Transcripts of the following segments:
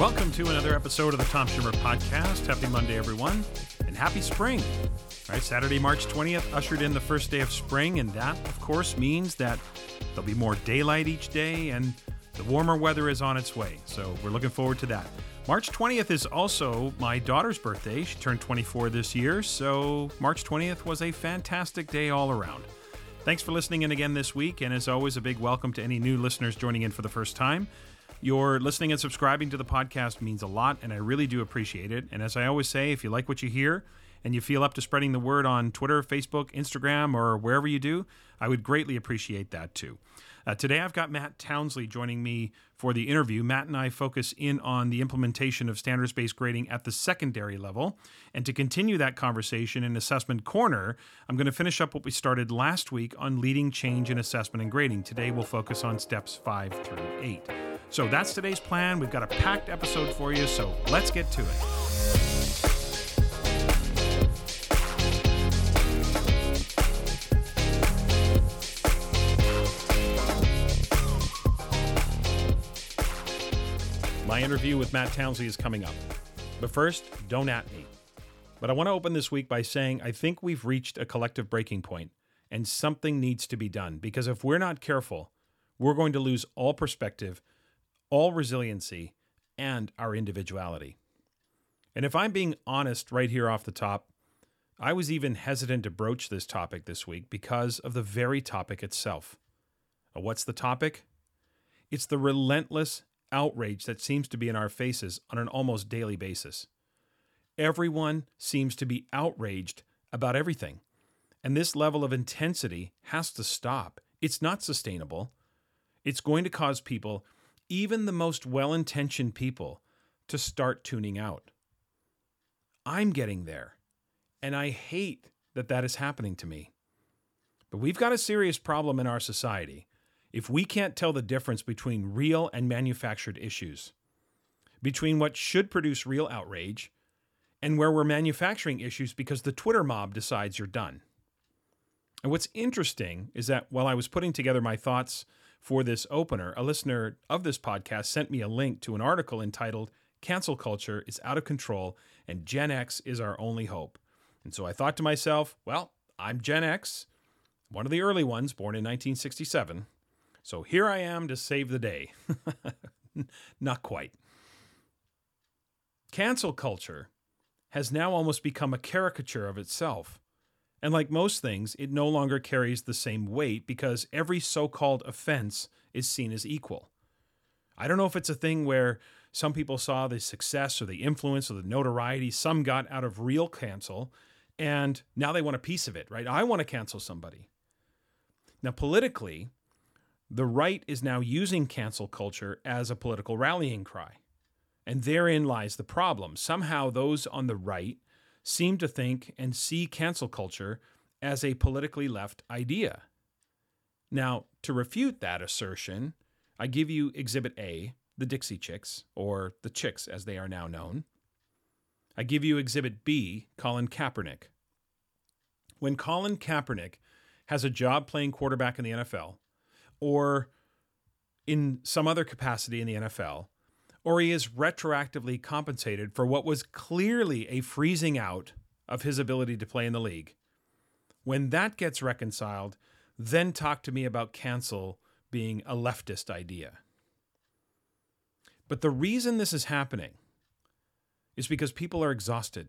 Welcome to another episode of the Tom Schimmer Podcast. Happy Monday, everyone, and happy spring. All right, Saturday, March 20th ushered in the first day of spring, and that, of course, means that there'll be more daylight each day and the warmer weather is on its way. So we're looking forward to that. March 20th is also my daughter's birthday. She turned 24 this year, so March 20th was a fantastic day all around. Thanks for listening in again this week, and as always, a big welcome to any new listeners joining in for the first time. Your listening and subscribing to the podcast means a lot, and I really do appreciate it. And as I always say, if you like what you hear and you feel up to spreading the word on Twitter, Facebook, Instagram, or wherever you do, I would greatly appreciate that too. Uh, today, I've got Matt Townsley joining me for the interview. Matt and I focus in on the implementation of standards based grading at the secondary level. And to continue that conversation in Assessment Corner, I'm going to finish up what we started last week on leading change in assessment and grading. Today, we'll focus on steps five through eight. So that's today's plan. We've got a packed episode for you, so let's get to it. My interview with Matt Townsley is coming up. But first, don't at me. But I want to open this week by saying I think we've reached a collective breaking point and something needs to be done because if we're not careful, we're going to lose all perspective, all resiliency, and our individuality. And if I'm being honest right here off the top, I was even hesitant to broach this topic this week because of the very topic itself. What's the topic? It's the relentless outrage that seems to be in our faces on an almost daily basis. Everyone seems to be outraged about everything. And this level of intensity has to stop. It's not sustainable. It's going to cause people, even the most well intentioned people, to start tuning out. I'm getting there. And I hate that that is happening to me. But we've got a serious problem in our society if we can't tell the difference between real and manufactured issues, between what should produce real outrage and where we're manufacturing issues because the Twitter mob decides you're done. And what's interesting is that while I was putting together my thoughts for this opener, a listener of this podcast sent me a link to an article entitled Cancel Culture is Out of Control and Gen X is Our Only Hope. And so I thought to myself, well, I'm Gen X, one of the early ones, born in 1967. So here I am to save the day. Not quite. Cancel culture has now almost become a caricature of itself. And like most things, it no longer carries the same weight because every so called offense is seen as equal. I don't know if it's a thing where some people saw the success or the influence or the notoriety some got out of real cancel, and now they want a piece of it, right? I want to cancel somebody. Now, politically, the right is now using cancel culture as a political rallying cry. And therein lies the problem. Somehow, those on the right seem to think and see cancel culture as a politically left idea. Now, to refute that assertion, I give you Exhibit A, the Dixie Chicks, or the Chicks as they are now known. I give you Exhibit B, Colin Kaepernick. When Colin Kaepernick has a job playing quarterback in the NFL, or in some other capacity in the NFL, or he is retroactively compensated for what was clearly a freezing out of his ability to play in the league. When that gets reconciled, then talk to me about cancel being a leftist idea. But the reason this is happening is because people are exhausted.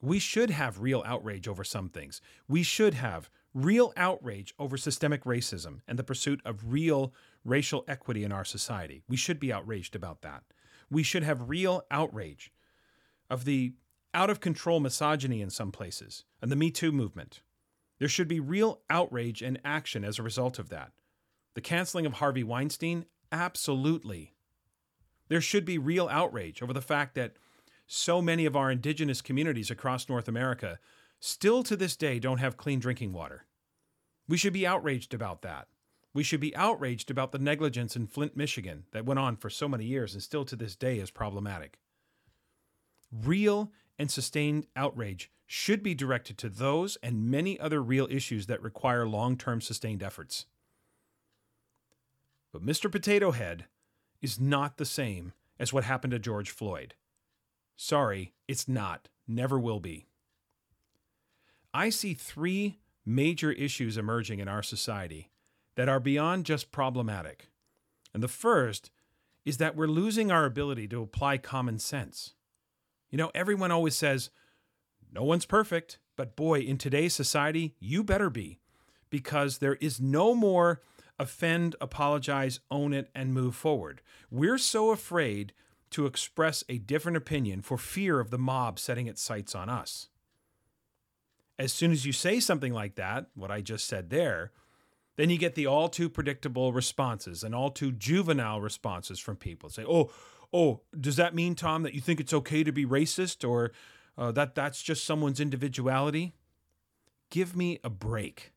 We should have real outrage over some things. We should have real outrage over systemic racism and the pursuit of real racial equity in our society. We should be outraged about that. We should have real outrage of the out of control misogyny in some places and the Me Too movement. There should be real outrage and action as a result of that. The canceling of Harvey Weinstein? Absolutely. There should be real outrage over the fact that so many of our indigenous communities across North America still to this day don't have clean drinking water. We should be outraged about that. We should be outraged about the negligence in Flint, Michigan that went on for so many years and still to this day is problematic. Real and sustained outrage should be directed to those and many other real issues that require long term sustained efforts. But Mr. Potato Head is not the same as what happened to George Floyd. Sorry, it's not. Never will be. I see three major issues emerging in our society that are beyond just problematic. And the first is that we're losing our ability to apply common sense. You know, everyone always says, no one's perfect, but boy, in today's society, you better be, because there is no more offend, apologize, own it, and move forward. We're so afraid to express a different opinion for fear of the mob setting its sights on us. As soon as you say something like that, what I just said there, then you get the all too predictable responses and all too juvenile responses from people. Say, "Oh, oh, does that mean, Tom, that you think it's okay to be racist, or uh, that that's just someone's individuality?" Give me a break.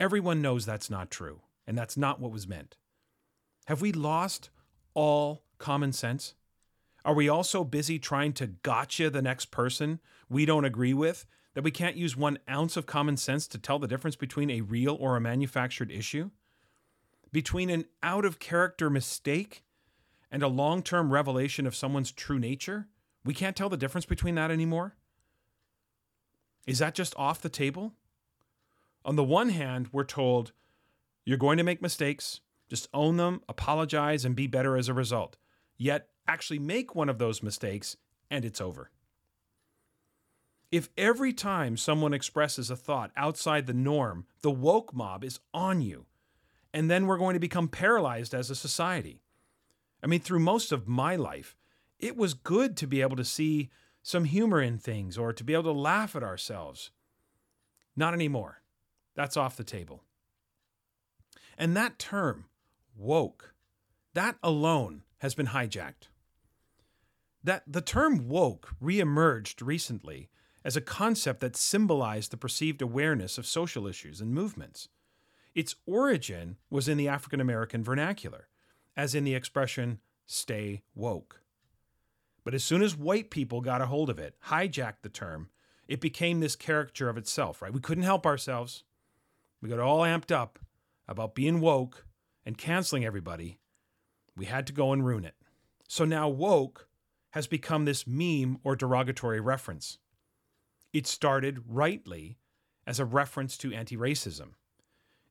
Everyone knows that's not true, and that's not what was meant. Have we lost all common sense? Are we all so busy trying to gotcha the next person we don't agree with that we can't use one ounce of common sense to tell the difference between a real or a manufactured issue? Between an out of character mistake and a long term revelation of someone's true nature? We can't tell the difference between that anymore? Is that just off the table? On the one hand, we're told you're going to make mistakes, just own them, apologize, and be better as a result. Yet, actually make one of those mistakes and it's over. If every time someone expresses a thought outside the norm, the woke mob is on you, and then we're going to become paralyzed as a society. I mean, through most of my life, it was good to be able to see some humor in things or to be able to laugh at ourselves. Not anymore. That's off the table. And that term, woke, that alone has been hijacked. That the term woke reemerged recently as a concept that symbolized the perceived awareness of social issues and movements. Its origin was in the African American vernacular, as in the expression, stay woke. But as soon as white people got a hold of it, hijacked the term, it became this caricature of itself, right? We couldn't help ourselves. We got all amped up about being woke and canceling everybody. We had to go and ruin it. So now woke has become this meme or derogatory reference. It started rightly as a reference to anti racism,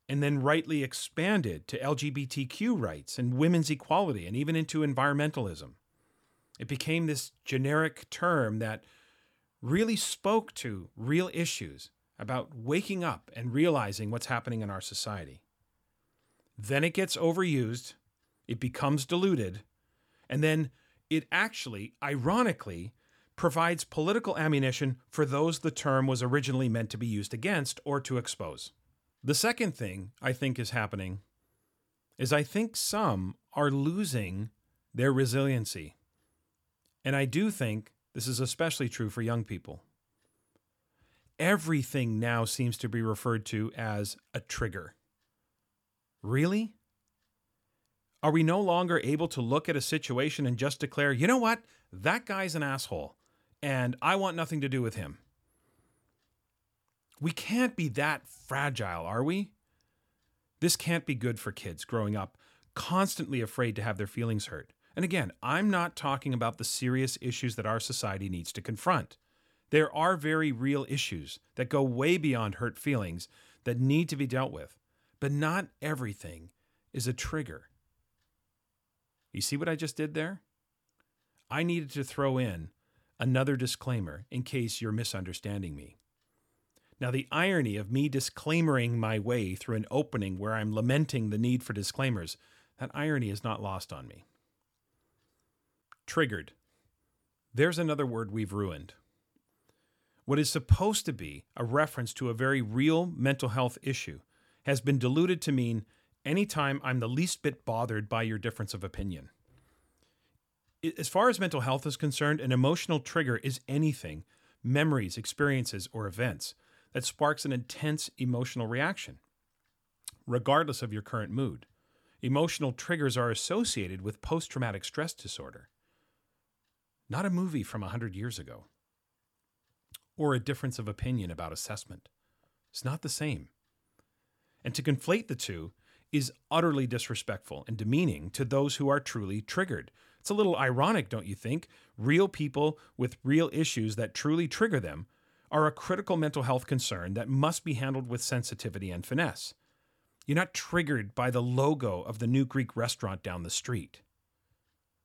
and then rightly expanded to LGBTQ rights and women's equality, and even into environmentalism. It became this generic term that really spoke to real issues about waking up and realizing what's happening in our society. Then it gets overused, it becomes diluted, and then it actually, ironically, provides political ammunition for those the term was originally meant to be used against or to expose. The second thing I think is happening is I think some are losing their resiliency. And I do think this is especially true for young people. Everything now seems to be referred to as a trigger. Really? Are we no longer able to look at a situation and just declare, you know what, that guy's an asshole? And I want nothing to do with him. We can't be that fragile, are we? This can't be good for kids growing up constantly afraid to have their feelings hurt. And again, I'm not talking about the serious issues that our society needs to confront. There are very real issues that go way beyond hurt feelings that need to be dealt with, but not everything is a trigger. You see what I just did there? I needed to throw in another disclaimer in case you're misunderstanding me. Now, the irony of me disclaimering my way through an opening where I'm lamenting the need for disclaimers, that irony is not lost on me. Triggered. There's another word we've ruined. What is supposed to be a reference to a very real mental health issue has been diluted to mean anytime I'm the least bit bothered by your difference of opinion as far as mental health is concerned, an emotional trigger is anything, memories, experiences, or events that sparks an intense emotional reaction, regardless of your current mood. Emotional triggers are associated with post traumatic stress disorder. Not a movie from 100 years ago. Or a difference of opinion about assessment. It's not the same. And to conflate the two is utterly disrespectful and demeaning to those who are truly triggered It's a little ironic, don't you think? Real people with real issues that truly trigger them are a critical mental health concern that must be handled with sensitivity and finesse. You're not triggered by the logo of the new Greek restaurant down the street.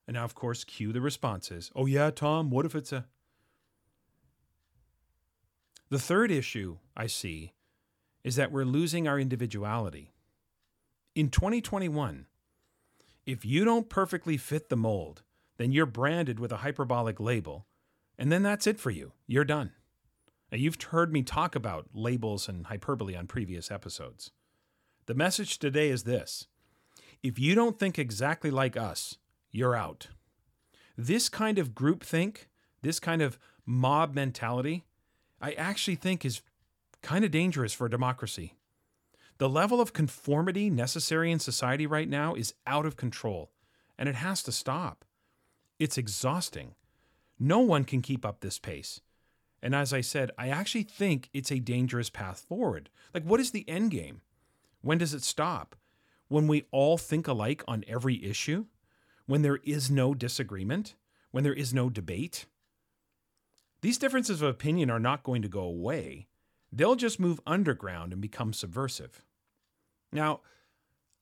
And now, of course, cue the responses. Oh, yeah, Tom, what if it's a. The third issue I see is that we're losing our individuality. In 2021, if you don't perfectly fit the mold, then you're branded with a hyperbolic label, and then that's it for you. You're done. Now, you've heard me talk about labels and hyperbole on previous episodes. The message today is this if you don't think exactly like us, you're out. This kind of groupthink, this kind of mob mentality, I actually think is kind of dangerous for democracy. The level of conformity necessary in society right now is out of control, and it has to stop. It's exhausting. No one can keep up this pace. And as I said, I actually think it's a dangerous path forward. Like, what is the end game? When does it stop? When we all think alike on every issue? When there is no disagreement? When there is no debate? These differences of opinion are not going to go away. They'll just move underground and become subversive. Now,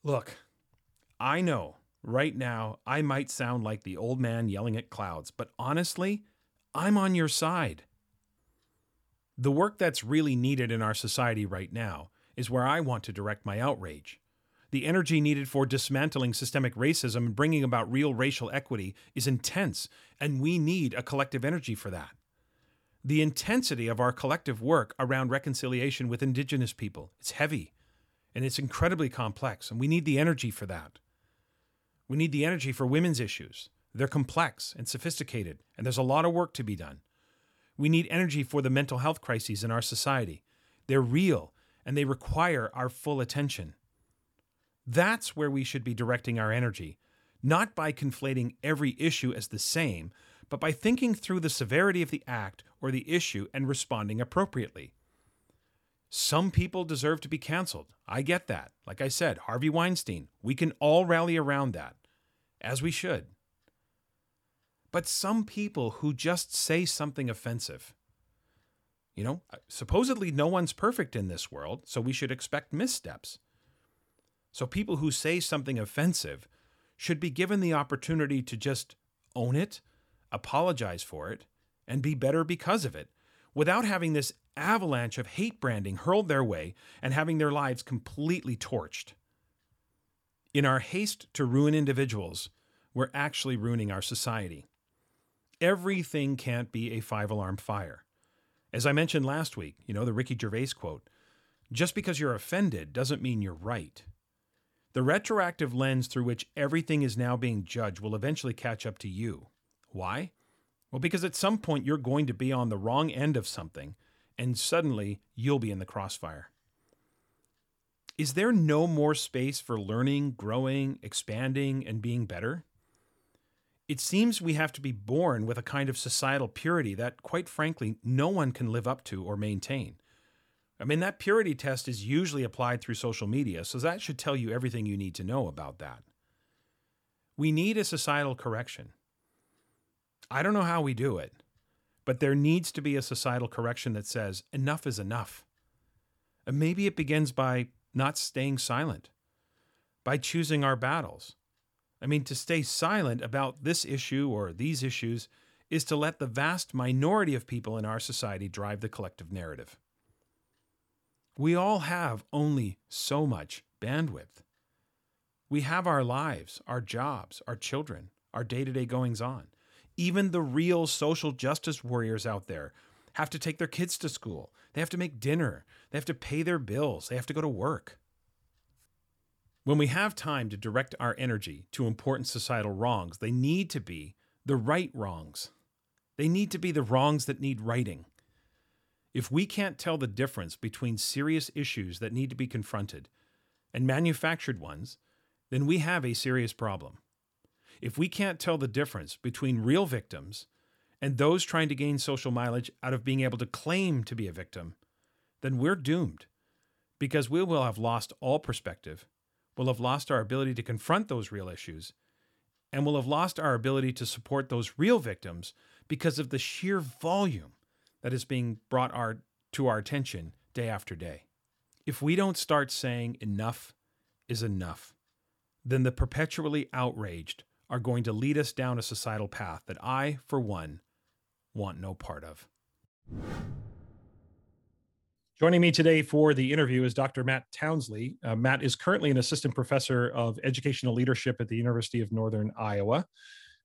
look, I know right now I might sound like the old man yelling at clouds, but honestly, I'm on your side. The work that's really needed in our society right now is where I want to direct my outrage. The energy needed for dismantling systemic racism and bringing about real racial equity is intense, and we need a collective energy for that. The intensity of our collective work around reconciliation with Indigenous people, it's heavy and it's incredibly complex, and we need the energy for that. We need the energy for women's issues. They're complex and sophisticated, and there's a lot of work to be done. We need energy for the mental health crises in our society. They're real, and they require our full attention. That's where we should be directing our energy, not by conflating every issue as the same, but by thinking through the severity of the act or the issue and responding appropriately. Some people deserve to be canceled. I get that. Like I said, Harvey Weinstein, we can all rally around that, as we should. But some people who just say something offensive, you know, uh, supposedly no one's perfect in this world, so we should expect missteps. So people who say something offensive should be given the opportunity to just own it, apologize for it, and be better because of it, without having this avalanche of hate branding hurled their way and having their lives completely torched. In our haste to ruin individuals, we're actually ruining our society. Everything can't be a five alarm fire. As I mentioned last week, you know, the Ricky Gervais quote just because you're offended doesn't mean you're right. The retroactive lens through which everything is now being judged will eventually catch up to you. Why? Well, because at some point you're going to be on the wrong end of something and suddenly you'll be in the crossfire. Is there no more space for learning, growing, expanding, and being better? It seems we have to be born with a kind of societal purity that, quite frankly, no one can live up to or maintain. I mean, that purity test is usually applied through social media, so that should tell you everything you need to know about that. We need a societal correction. I don't know how we do it, but there needs to be a societal correction that says enough is enough. And maybe it begins by not staying silent, by choosing our battles. I mean, to stay silent about this issue or these issues is to let the vast minority of people in our society drive the collective narrative. We all have only so much bandwidth. We have our lives, our jobs, our children, our day to day goings on. Even the real social justice warriors out there have to take their kids to school. They have to make dinner. They have to pay their bills. They have to go to work. When we have time to direct our energy to important societal wrongs, they need to be the right wrongs. They need to be the wrongs that need righting. If we can't tell the difference between serious issues that need to be confronted and manufactured ones, then we have a serious problem. If we can't tell the difference between real victims and those trying to gain social mileage out of being able to claim to be a victim, then we're doomed because we will have lost all perspective, we'll have lost our ability to confront those real issues, and we'll have lost our ability to support those real victims because of the sheer volume that is being brought our, to our attention day after day. If we don't start saying enough is enough, then the perpetually outraged are going to lead us down a societal path that I, for one, want no part of. Joining me today for the interview is Dr. Matt Townsley. Uh, Matt is currently an assistant professor of educational leadership at the University of Northern Iowa.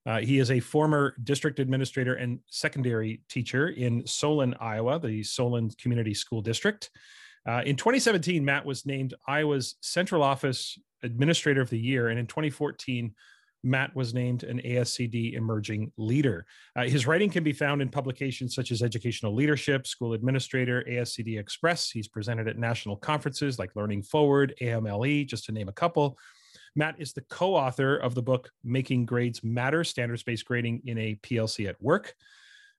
Uh, he is a former district administrator and secondary teacher in Solon, Iowa, the Solon Community School District. Uh, in 2017, Matt was named Iowa's Central Office Administrator of the Year, and in 2014, Matt was named an ASCD Emerging Leader. Uh, his writing can be found in publications such as Educational Leadership, School Administrator, ASCD Express. He's presented at national conferences like Learning Forward, AMLE, just to name a couple. Matt is the co author of the book Making Grades Matter Standards Based Grading in a PLC at Work.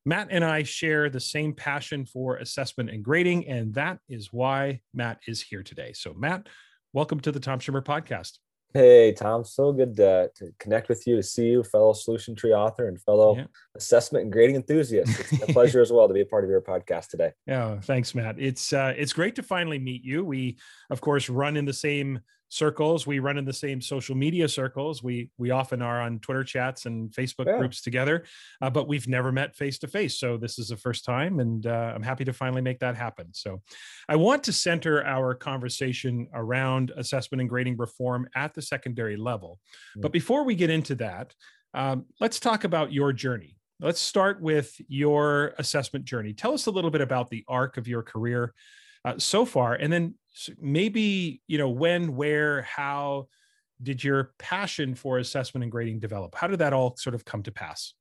Matt and I share the same passion for assessment and grading, and that is why Matt is here today. So, Matt, welcome to the Tom Schimmer podcast. Hey, Tom, so good to, to, connect with you, to see you, fellow Solution Tree author and fellow yeah. assessment and grading enthusiast. It's a pleasure as well to be a part of your podcast today. Yeah, thanks, Matt. It's uh, it's great to finally meet you. We, of course, run in the same circles. We run in the same social media circles. We we often are on twitter chats and facebook yeah. groups together uh, but we've never met face to face so this is the first time and uh, i'm happy to finally make that happen. So i want to center our conversation around assessment and grading reform at the secondary level. Yeah. but before we get into that um, let's talk about your journey. Let's start with your assessment journey. Tell us a little bit about the arc of your career uh, so far? And then maybe you know when where how did your passion for assessment and grading develop? How did that all sort of come to pass?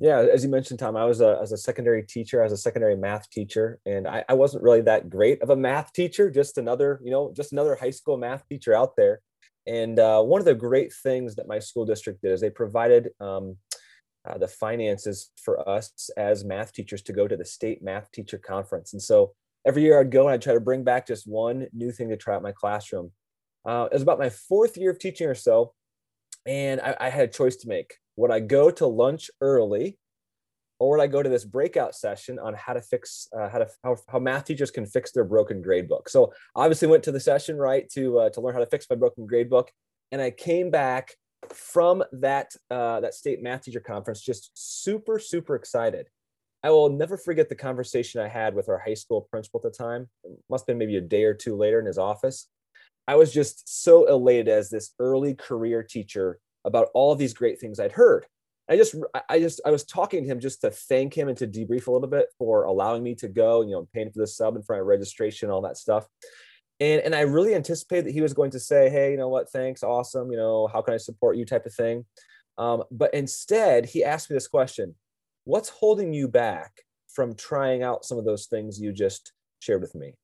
Yeah as you mentioned tom i was a, as a secondary teacher as a secondary math teacher and I, I wasn't really that great of a math teacher just another you know just another high school math teacher out there. And uh, one of the great things that my school district did is they provided um, uh, the finances for us as math teachers to go to the state math teacher conference. And so every year I'd go and I'd try to bring back just one new thing to try out my classroom. Uh, it was about my fourth year of teaching or so, and I, I, had a choice to make. Would I go to lunch early, or would I go to this breakout session on how to fix uh, how to how, how math teachers can fix their broken grade book? So obviously went to the session right to uh, to learn how to fix my broken grade book, and I came back from that uh, that state math teacher conference just super super excited I will never forget the conversation I had with our high school principal at the time. It must have been maybe a day or two later in his office. I was just so elated as this early career teacher about all of these great things I'd heard. I just, I just, I was talking to him just to thank him and to debrief a little bit for allowing me to go, you know, paying for the sub and for my registration, all that stuff. And, and I really anticipated that he was going to say, Hey, you know what? Thanks. Awesome. You know, how can I support you type of thing. Um, but instead he asked me this question what's holding you back from trying out some of those things you just shared with me?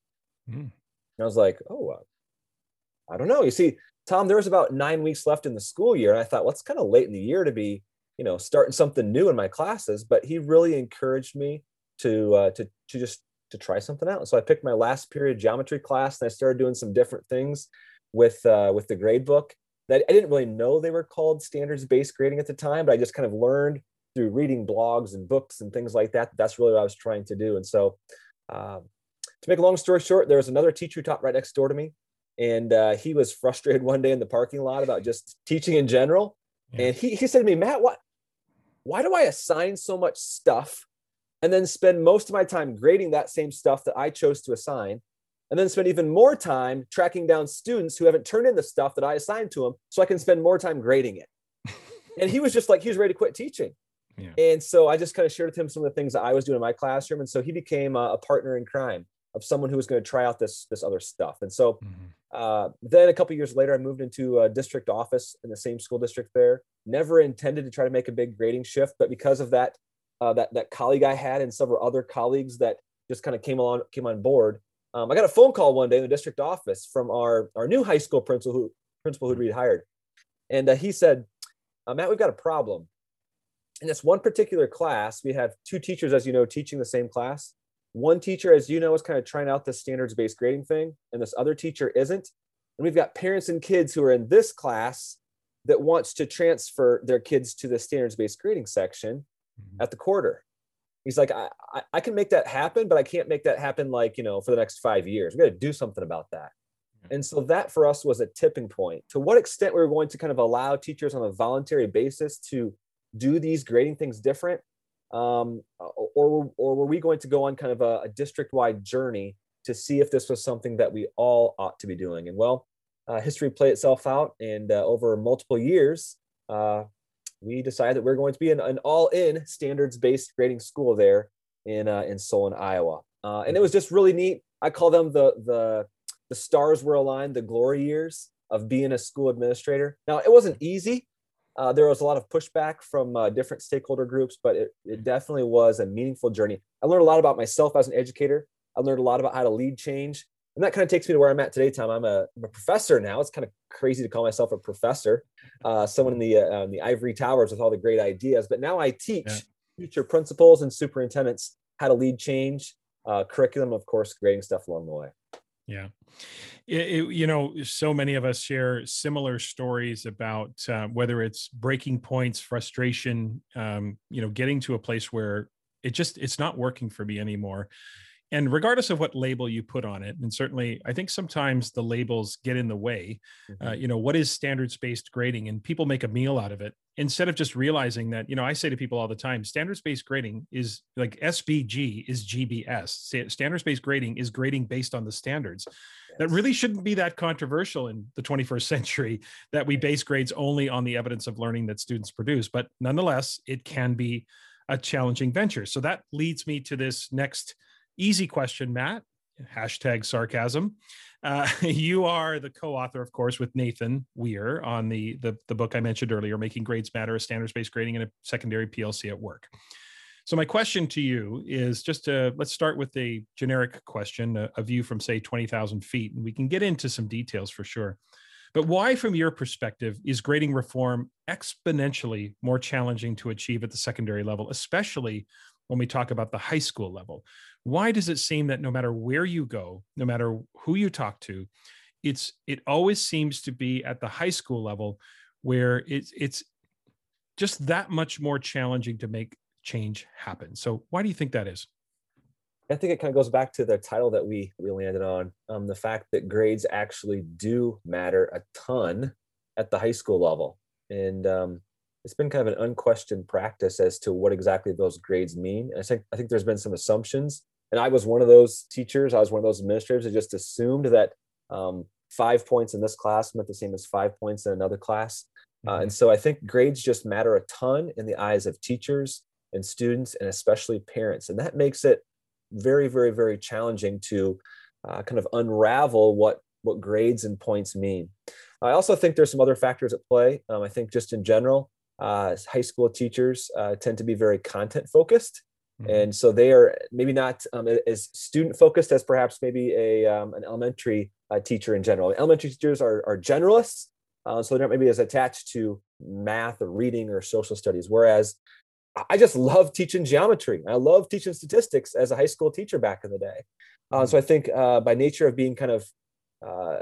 Mm. And I was like, oh, uh, I don't know. You see, Tom, there was about nine weeks left in the school year. And I thought, well, it's kind of late in the year to be, you know, starting something new in my classes. But he really encouraged me to, uh, to, to just, to try something out. So I picked my last period geometry class and I started doing some different things with, uh, with the grade book that I didn't really know they were called standards based grading at the time, but I just kind of learned through reading blogs and books and things like that. That's really what I was trying to do. And so, um, to make a long story short, there was another teacher who taught right next door to me, and uh, he was frustrated one day in the parking lot about just teaching in general. Yeah. And he, he said to me, Matt, what? Why do I assign so much stuff and then spend most of my time grading that same stuff that I chose to assign? And then spend even more time tracking down students who haven't turned in the stuff that I assigned to them so I can spend more time grading it. and he was just like, he was ready to quit teaching. Yeah. And so I just kind of shared with him some of the things that I was doing in my classroom. And so he became a, a partner in crime of someone who was going to try out this, this other stuff. And so mm-hmm. uh, then a couple years later, I moved into a district office in the same school district there. Never intended to try to make a big grading shift, but because of that, uh, that, that colleague I had and several other colleagues that just kind of came along, came on board. Um, I got a phone call one day in the district office from our, our new high school principal who, principal who'd retired. And uh, he said, uh, Matt, we've got a problem in this one particular class, we have two teachers, as you know, teaching the same class. One teacher, as you know, is kind of trying out the standards based grading thing, and this other teacher isn't. And we've got parents and kids who are in this class that wants to transfer their kids to the standards based grading section mm-hmm. at the quarter. He's like, I, I, I, can make that happen, but I can't make that happen like, you know, for the next five years. We got to do something about that. And so that for us was a tipping point. To what extent we were going to kind of allow teachers on a voluntary basis to do these grading things different, um, or or were we going to go on kind of a, a district-wide journey to see if this was something that we all ought to be doing? And well, uh, history played itself out, and uh, over multiple years, uh, we decided that we're going to be an, an all-in standards-based grading school there in uh, in Solon, Iowa. Uh, and it was just really neat. I call them the the the stars were aligned, the glory years of being a school administrator. Now, it wasn't easy. Uh, there was a lot of pushback from uh, different stakeholder groups, but it, it definitely was a meaningful journey. I learned a lot about myself as an educator. I learned a lot about how to lead change. And that kind of takes me to where I'm at today, Tom. I'm a, I'm a professor now. It's kind of crazy to call myself a professor, uh, someone in the, uh, the ivory towers with all the great ideas. But now I teach yeah. future principals and superintendents how to lead change, uh, curriculum, of course, grading stuff along the way. Yeah. It, it, you know, so many of us share similar stories about uh, whether it's breaking points, frustration, um, you know, getting to a place where it just it's not working for me anymore and regardless of what label you put on it and certainly i think sometimes the labels get in the way uh, mm-hmm. uh, you know what is standards based grading? And people make a meal out of it. Instead of just realizing that you know i say to people all the time standards based grading is like SBG is gbs standards based grading is grading based on the standards. Yes. that really shouldn't be that controversial in the 21st century that we base grades only on the evidence of learning that students produce. But nonetheless it can be a challenging venture. So that leads me to this next Easy question, Matt. Hashtag sarcasm. Uh, you are the co-author, of course, with Nathan Weir on the, the the book I mentioned earlier, "Making Grades Matter: A Standards-Based Grading in a Secondary PLC at Work." So my question to you is just to let's start with a generic question, a, a view from say twenty thousand feet, and we can get into some details for sure. But why, from your perspective, is grading reform exponentially more challenging to achieve at the secondary level, especially when we talk about the high school level? Why does it seem that no matter where you go no matter who you talk to it's it always seems to be at the high school level where it's it's just that much more challenging to make change happen? So why do you think that is? I think it kind of goes back to the title that we we landed on, um, the fact that grades actually do matter a ton at the high school level, and um, it's been kind of an unquestioned practice as to what exactly those grades mean. And I think I think there's been some assumptions and I was one of those teachers. I was one of those administrators that just assumed that um, five points in this class meant the same as five points in another class. Uh, mm-hmm. and so I think grades just matter a ton in the eyes of teachers and students, and especially parents. And that makes it very, very, very challenging to uh, kind of unravel what what grades and points mean. I also think there's some other factors at play. Um, I think just in general, uh, high school teachers uh, tend to be very content focused. Mm-hmm. And so they are maybe not um, as student focused as perhaps maybe a um, an elementary uh, teacher in general. Elementary teachers are, are generalists, uh, so they're not maybe as attached to math or reading or social studies. Whereas I just love teaching geometry. I love teaching statistics as a high school teacher back in the day. Uh, so I think uh, by nature of being kind of uh,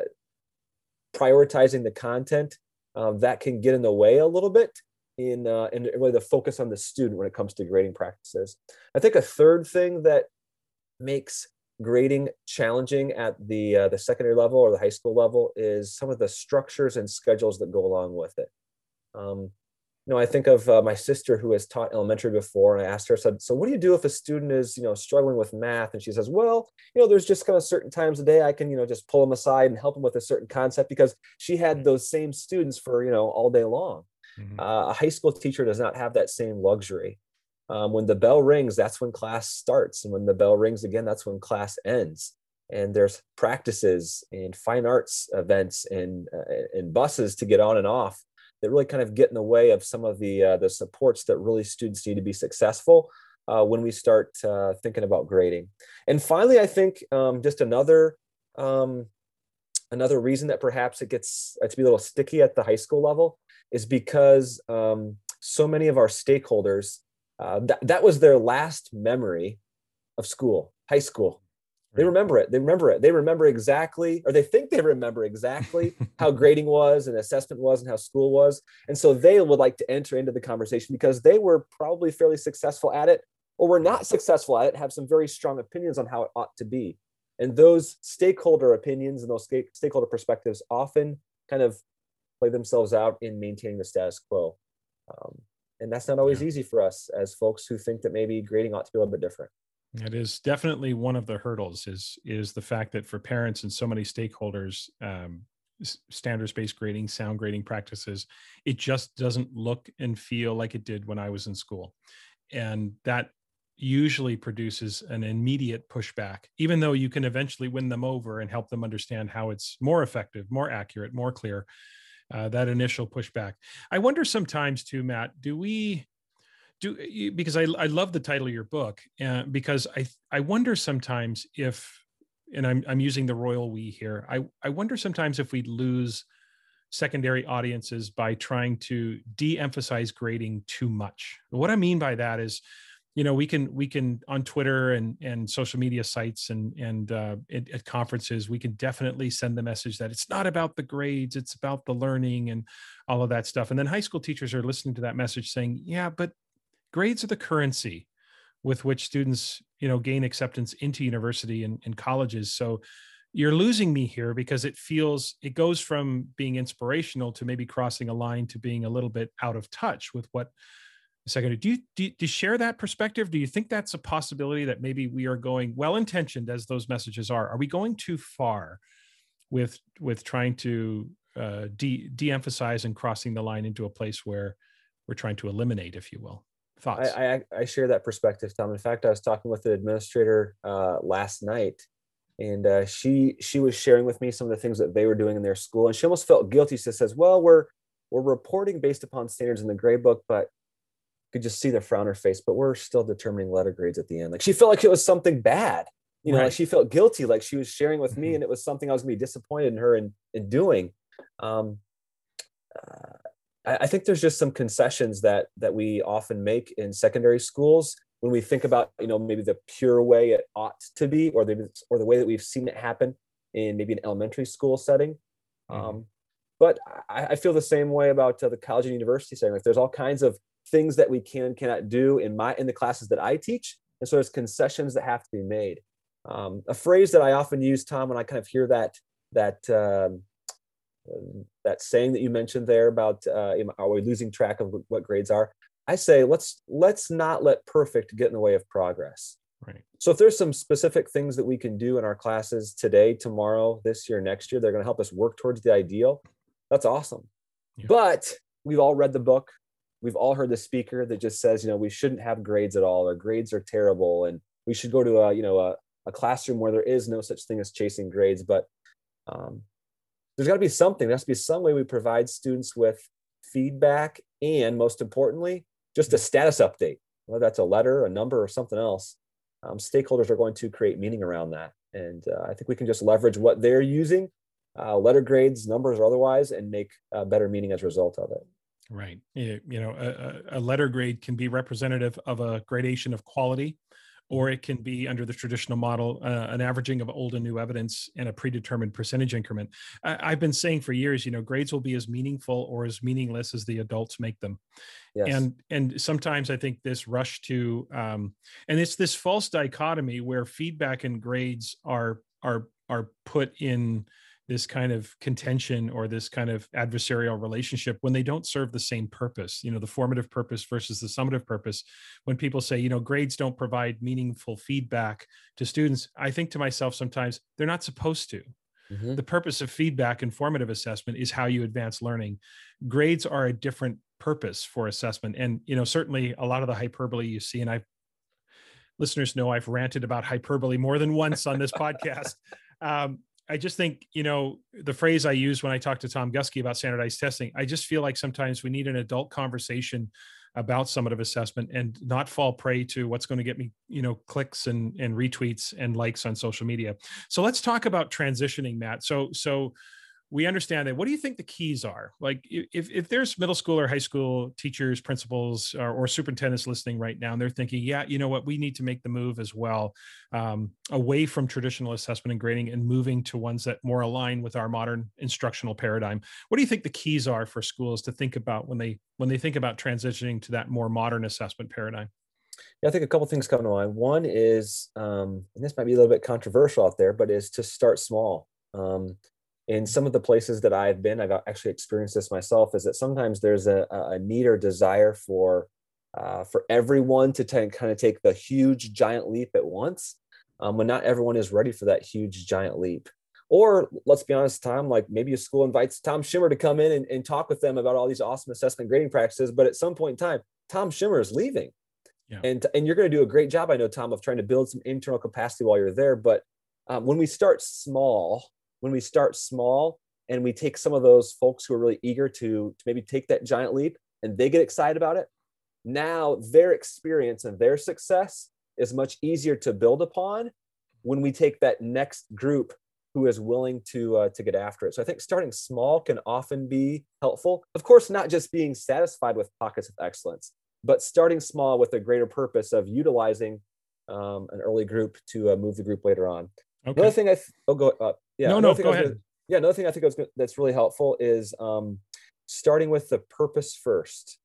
prioritizing the content, um, that can get in the way a little bit in uh, in really the focus on the student when it comes to grading practices. I think a third thing that makes grading challenging at the uh, the secondary level or the high school level is some of the structures and schedules that go along with it. Um, you know, I think of uh, my sister who has taught elementary before, and I asked her, I said, "So, what do you do if a student is, you know, struggling with math?" And she says, "Well, you know, there's just kind of certain times a day I can, you know, just pull them aside and help them with a certain concept because she had mm. those same students for, you know, all day long." Mm-hmm. Uh, a high school teacher does not have that same luxury. Um, when the bell rings, that's when class starts. And when the bell rings again, that's when class ends. And there's practices and fine arts events and, uh, and buses to get on and off that really kind of get in the way of some of the, uh, the supports that really students need to be successful uh, when we start uh, thinking about grading. And finally, I think um, just another um, another reason that perhaps it gets uh, to be a little sticky at the high school level is because um, so many of our stakeholders uh, that, that was their last memory of school, high school. They remember it. They remember it. They remember exactly, or they think they remember exactly how grading was and assessment was and how school was. And so they would like to enter into the conversation because they were probably fairly successful at it or were not successful at it, have some very strong opinions on how it ought to be. And those stakeholder opinions and those stakeholder perspectives often kind of play themselves out in maintaining the status quo. Um, and that's not always yeah. easy for us as folks who think that maybe grading ought to be a little bit different. It is definitely one of the hurdles. Is is the fact that for parents and so many stakeholders, um, standards based grading, sound grading practices, it just doesn't look and feel like it did when I was in school, and that usually produces an immediate pushback, even though you can eventually win them over and help them understand how it's more effective, more accurate, more clear. Uh, that initial pushback. I wonder sometimes too, Matt, do we do because I, I love the title of your book uh, because I I wonder sometimes if and I'm I'm using the royal we here. I I wonder sometimes if we lose secondary audiences by trying to de-emphasize grading too much. What I mean by that is you know we can we can on twitter and and social media sites and and uh, at, at, conferences we can definitely send the message that it's not about the grades it's about the learning and all of that stuff. And then high school teachers are listening to that message saying yeah but grades are the currency with which students you know gain acceptance into university and, and colleges. So you're losing me here because it feels it goes from being inspirational to maybe crossing a line to being a little bit out of touch with what secondary. Do you, do do you share that perspective? Do you think that's a possibility that maybe we are going well intentioned as those messages are? Are we going too far with with trying to uh, de de-emphasize and crossing the line into a place where we're trying to eliminate, if you will? Thoughts? I, I, I share that perspective, Tom. In fact, I was talking with an administrator uh, last night, and uh, she she was sharing with me some of the things that they were doing in their school, and she almost felt guilty. She says, "Well, we're we're reporting based upon standards in the grade book, but could just see the frown on her face, but we're still determining letter grades at the end. Like she felt like it was something bad. You know, right. like she felt guilty, like she was sharing with mm-hmm. me, and it was something I was gonna be disappointed in her in, in doing. Um, uh, I, I think there's just some concessions that that we often make in secondary schools when we think about, you know, maybe the pure way it ought to be, or the or the way that we've seen it happen in maybe an elementary school setting. Mm-hmm. Um, but I, I, feel the same way about uh, the college and university setting. Like there's all kinds of things that we can and cannot do in my in the classes that I teach, and so there's concessions that have to be made. Um, a phrase that I often use, Tom, when I kind of hear that that um, that saying that you mentioned there about uh, are we losing track of what grades are? I say let's let's not let perfect get in the way of progress. Right. So if there's some specific things that we can do in our classes today, tomorrow, this year, next year, they're going to help us work towards the ideal. That's awesome. Yeah. But we've all read the book we've all heard the speaker that just says, you know, we shouldn't have grades at all, or grades are terrible, and we should go to a, you know, a, a classroom where there is no such thing as chasing grades. But um, there's got to be something. There has to be some way we provide students with feedback, and most importantly, just a status update. Whether that's a letter, a number, or something else. Um, stakeholders are going to create meaning around that, and uh, I think we can just leverage what they're using, uh, letter grades, numbers, or otherwise, and make uh, better meaning as a result of it. Right. You know, a, a, letter grade can be representative of a gradation of quality, or mm-hmm. it can be under the traditional model, uh, an averaging of old and new evidence in a predetermined percentage increment. I, have been saying for years, you know, grades will be as meaningful or as meaningless as the adults make them. Yes. And and sometimes I think this rush to, um, and it's this false dichotomy where feedback and grades are are are put in this kind of contention or this kind of adversarial relationship when they don't serve the same purpose you know the formative purpose versus the summative purpose. When people say you know grades don't provide meaningful feedback to students i think to myself sometimes they're not supposed to. Mm-hmm. the purpose of feedback and formative assessment is how you advance learning. Grades are a different purpose for assessment. And you know certainly a lot of the hyperbole you see and i've listeners know i've ranted about hyperbole more than once on this podcast. Um, I just think, you know, the phrase I use when I talk to Tom Guskey about standardized testing, I just feel like sometimes we need an adult conversation about summative assessment and not fall prey to what's going to get me, you know, clicks and, and retweets and likes on social media. So let's talk about transitioning, Matt. So, so we understand that. What do you think the keys are? Like, if, if there's middle school or high school teachers, principals, or, or superintendents listening right now, and they're thinking, yeah, you know what, we need to make the move as well, um, away from traditional assessment and grading and moving to ones that more align with our modern instructional paradigm. What do you think the keys are for schools to think about when they when they think about transitioning to that more modern assessment paradigm? Yeah, I think a couple things come to mind. One is, um, and this might be a little bit controversial out there, but is to start small. Um, in some of the places that I've been, I've actually experienced this myself. Is that sometimes there's a, a need or desire for uh, for everyone to t- kind of take the huge giant leap at once, um, when not everyone is ready for that huge giant leap. Or let's be honest, Tom, like maybe a school invites Tom Schimmer to come in and, and talk with them about all these awesome assessment grading practices, but at some point in time, Tom Schimmer is leaving. Yeah. And, and you're going to do a great job, I know, Tom, of trying to build some internal capacity while you're there. But um, when we start small, when we start small and we take some of those folks who are really eager to, to maybe take that giant leap and they get excited about it, now their experience and their success is much easier to build upon when we take that next group who is willing to uh, to get after it. So I think starting small can often be helpful. Of course, not just being satisfied with pockets of excellence, but starting small with a greater purpose of utilizing um, an early group to uh, move the group later on. Okay. Another thing I th- oh go uh, yeah no no go ahead. Gonna, yeah another thing I think gonna, that's really helpful is um, starting with the purpose first.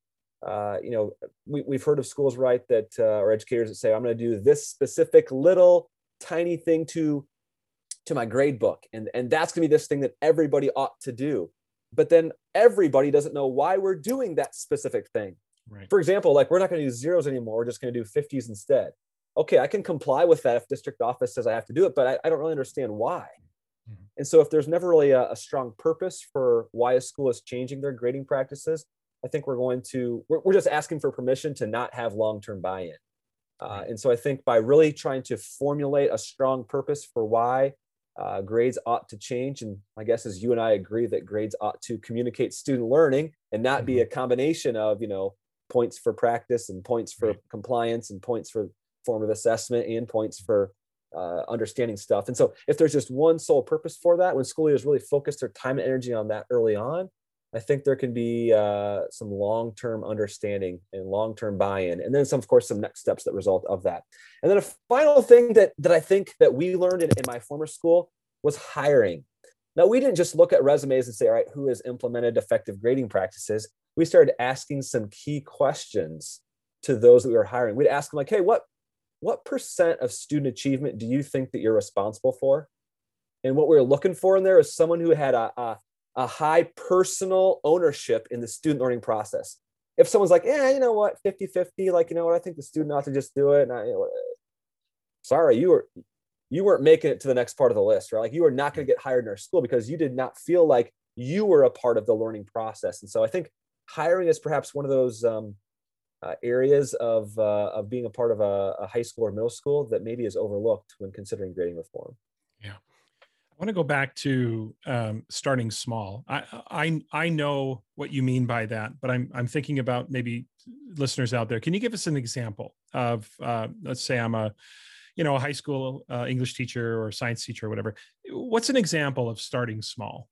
Uh, you know, we, we've heard of schools, right, that uh, or educators that say, I'm going to do this specific little tiny thing to to my grade book, and and that's going to be this thing that everybody ought to do. But then everybody doesn't know why we're doing that specific thing. Right. For example, like we're not going to do zeros anymore. We're just going to do 50s instead. Okay, I can comply with that if district office says I have to do it, but I, I don't really understand why. Mm-hmm. And so if there's never really a, a, strong purpose for why a school is changing their grading practices, I think we're going to, we're, we're just asking for permission to not have long-term buy-in. Uh, and so I think by really trying to formulate a strong purpose for why uh, grades ought to change, and I guess as you and I agree that grades ought to communicate student learning and not mm-hmm. be a combination of, you know, points for practice and points for right. compliance and points for formative assessment and points for uh, understanding stuff. And so if there's just one sole purpose for that, when school leaders really focus their time and energy on that early on, I think there can be uh, some long-term understanding and long-term buy-in, and then some, of course, some next steps that result of that. And then a final thing that that I think that we learned in, in my former school was hiring. Now we didn't just look at resumes and say, all right, who has implemented effective grading practices? We started asking some key questions to those that we were hiring. We'd ask them like, hey, what what percent of student achievement do you think that you're responsible for? And what we're looking for in there is someone who had a, a, a high personal ownership in the student learning process. If someone's like, yeah, you know what, 50 50, like, you know what, I think the student ought to just do it. And I, you know, sorry, you were, you weren't making it to the next part of the list, right? Like you are not going to get hired in our school because you did not feel like you were a part of the learning process. And so I think hiring is perhaps one of those um, uh, areas of, uh, of being a part of a, a, high school or middle school that maybe is overlooked when considering grading reform. Yeah. I want to go back to um, starting small. I, I I know what you mean by that, but I'm I'm thinking about maybe listeners out there. Can you give us an example of uh, let's say I'm a you know a high school uh, English teacher or science teacher or whatever. What's an example of starting small?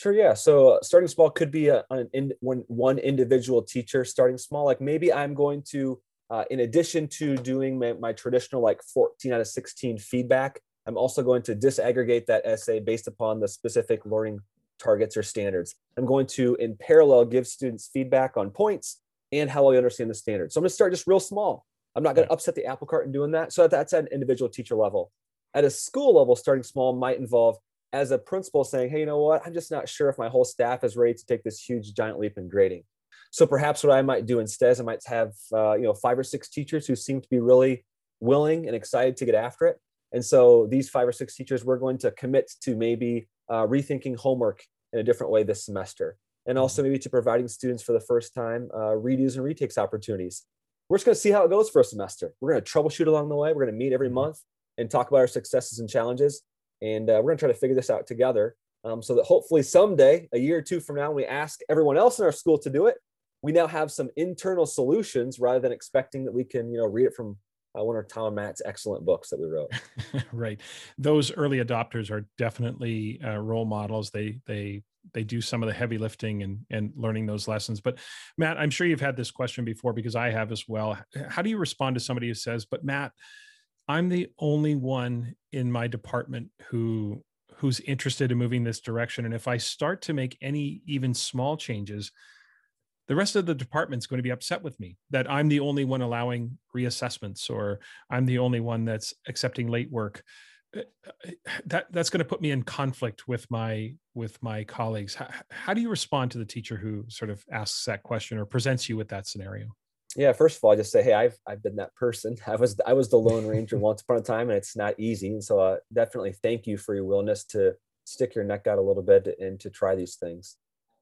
Sure. Yeah. So starting small could be a, an in, one, one individual teacher starting small. Like maybe I'm going to, uh, in addition to doing my, my, traditional like 14 out of 16 feedback, I'm also going to disaggregate that essay based upon the specific learning targets or standards. I'm going to, in parallel, give students feedback on points and how well you understand the standards. So I'm going to start just real small. I'm not going to upset the apple cart in doing that. So that's at an individual teacher level. At a school level, starting small might involve as a principal saying, hey, you know what? I'm just not sure if my whole staff is ready to take this huge giant leap in grading. So perhaps what I might do instead is I might have uh, you know five or six teachers who seem to be really willing and excited to get after it. And so these five or six teachers, we're going to commit to maybe uh, rethinking homework in a different way this semester, and mm-hmm. also maybe to providing students for the first time uh, redos and retakes opportunities. We're just going to see how it goes for a semester. We're going to troubleshoot along the way. We're going to meet every mm-hmm. month and talk about our successes and challenges and uh, we're going to try to figure this out together um, so that hopefully someday, a year or two from now, when we ask everyone else in our school to do it, we now have some internal solutions rather than expecting that we can, you know, read it from uh, one of Tom Matt's excellent books that we wrote. right, those early adopters are definitely uh, role models. They they they do some of the heavy lifting and and learning those lessons. But Matt, I'm sure you've had this question before because I have as well. How do you respond to somebody who says, "But Matt, I'm the only one in my department who who's interested in moving this direction, and if I start to make any even small changes." the rest of the department's going to be upset with me that I'm the only one allowing reassessments or I'm the only one that's accepting late work. Uh, that that's going to put me in conflict with my with my colleagues. How, how do you respond to the teacher who sort of asks that question or presents you with that scenario? Yeah, first of all, I just say, hey, I've I've been that person. I was I was the Lone Ranger once upon a time, and it's not easy. And so, uh, definitely thank you for your willingness to stick your neck out a little bit and to try these things.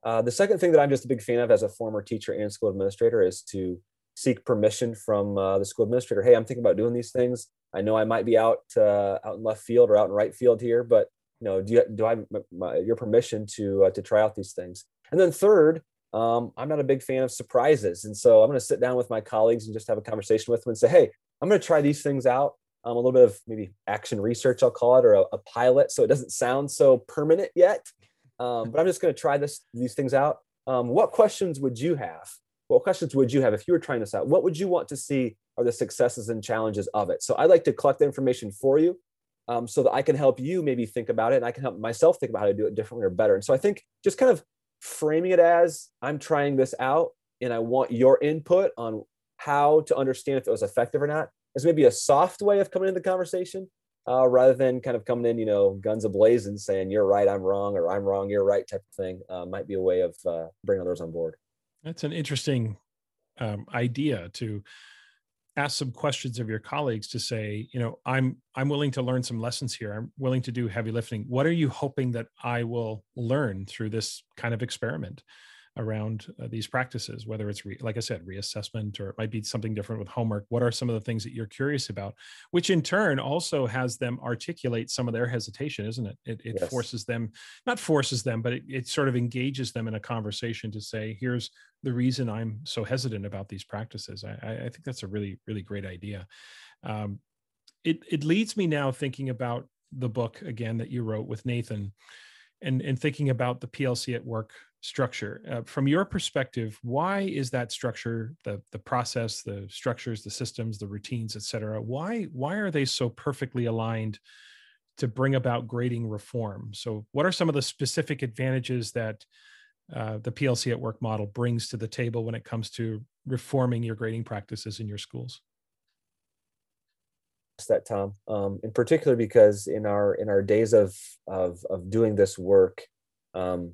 Uh, the second thing that I'm just a big fan of as a former teacher and school administrator is to seek permission from uh, the school administrator. Hey, I'm thinking about doing these things. I know I might be out uh, out in left field or out in right field here, but you know, do you, do I my, your permission to uh, to try out these things? And then third, um, I'm not a big fan of surprises, and so I'm going to sit down with my colleagues and just have a conversation with them and say, hey, I'm going to try these things out. Um, a little bit of maybe action research, I'll call it, or a, a pilot, so it doesn't sound so permanent yet. Um, but I'm just going to try this these things out. Um, what questions would you have? What questions would you have if you were trying this out? What would you want to see are the successes and challenges of it? So I'd like to collect the information for you um, so that I can help you maybe think about it and I can help myself think about how to do it differently or better. And so I think just kind of framing it as I'm trying this out and I want your input on how to understand if it was effective or not is maybe a soft way of coming into the conversation uh, rather than kind of coming in, you know, guns ablazing, saying you're right, I'm wrong, or I'm wrong, you're right, type of thing. Uh, might be a way of uh, bringing others on board. That's an interesting um, idea to ask some questions of your colleagues to say, you know, I'm I'm willing to learn some lessons here. I'm willing to do heavy lifting. What are you hoping that I will learn through this kind of experiment? Around uh, these practices, whether it's, re- like I said, reassessment or it might be something different with homework. What are some of the things that you're curious about? Which in turn also has them articulate some of their hesitation, isn't it? It, it yes. forces them, not forces them, but it, it sort of engages them in a conversation to say, here's the reason I'm so hesitant about these practices. I, I think that's a really, really great idea. Um, it, it leads me now thinking about the book again that you wrote with Nathan and, and thinking about the PLC at work structure uh, from your perspective why is that structure the the process the structures the systems the routines et cetera why why are they so perfectly aligned to bring about grading reform? So what are some of the specific advantages that uh, the plc at work model brings to the table when it comes to reforming your grading practices in your schools? That tom um, in particular because in our in our days of of of doing this work um,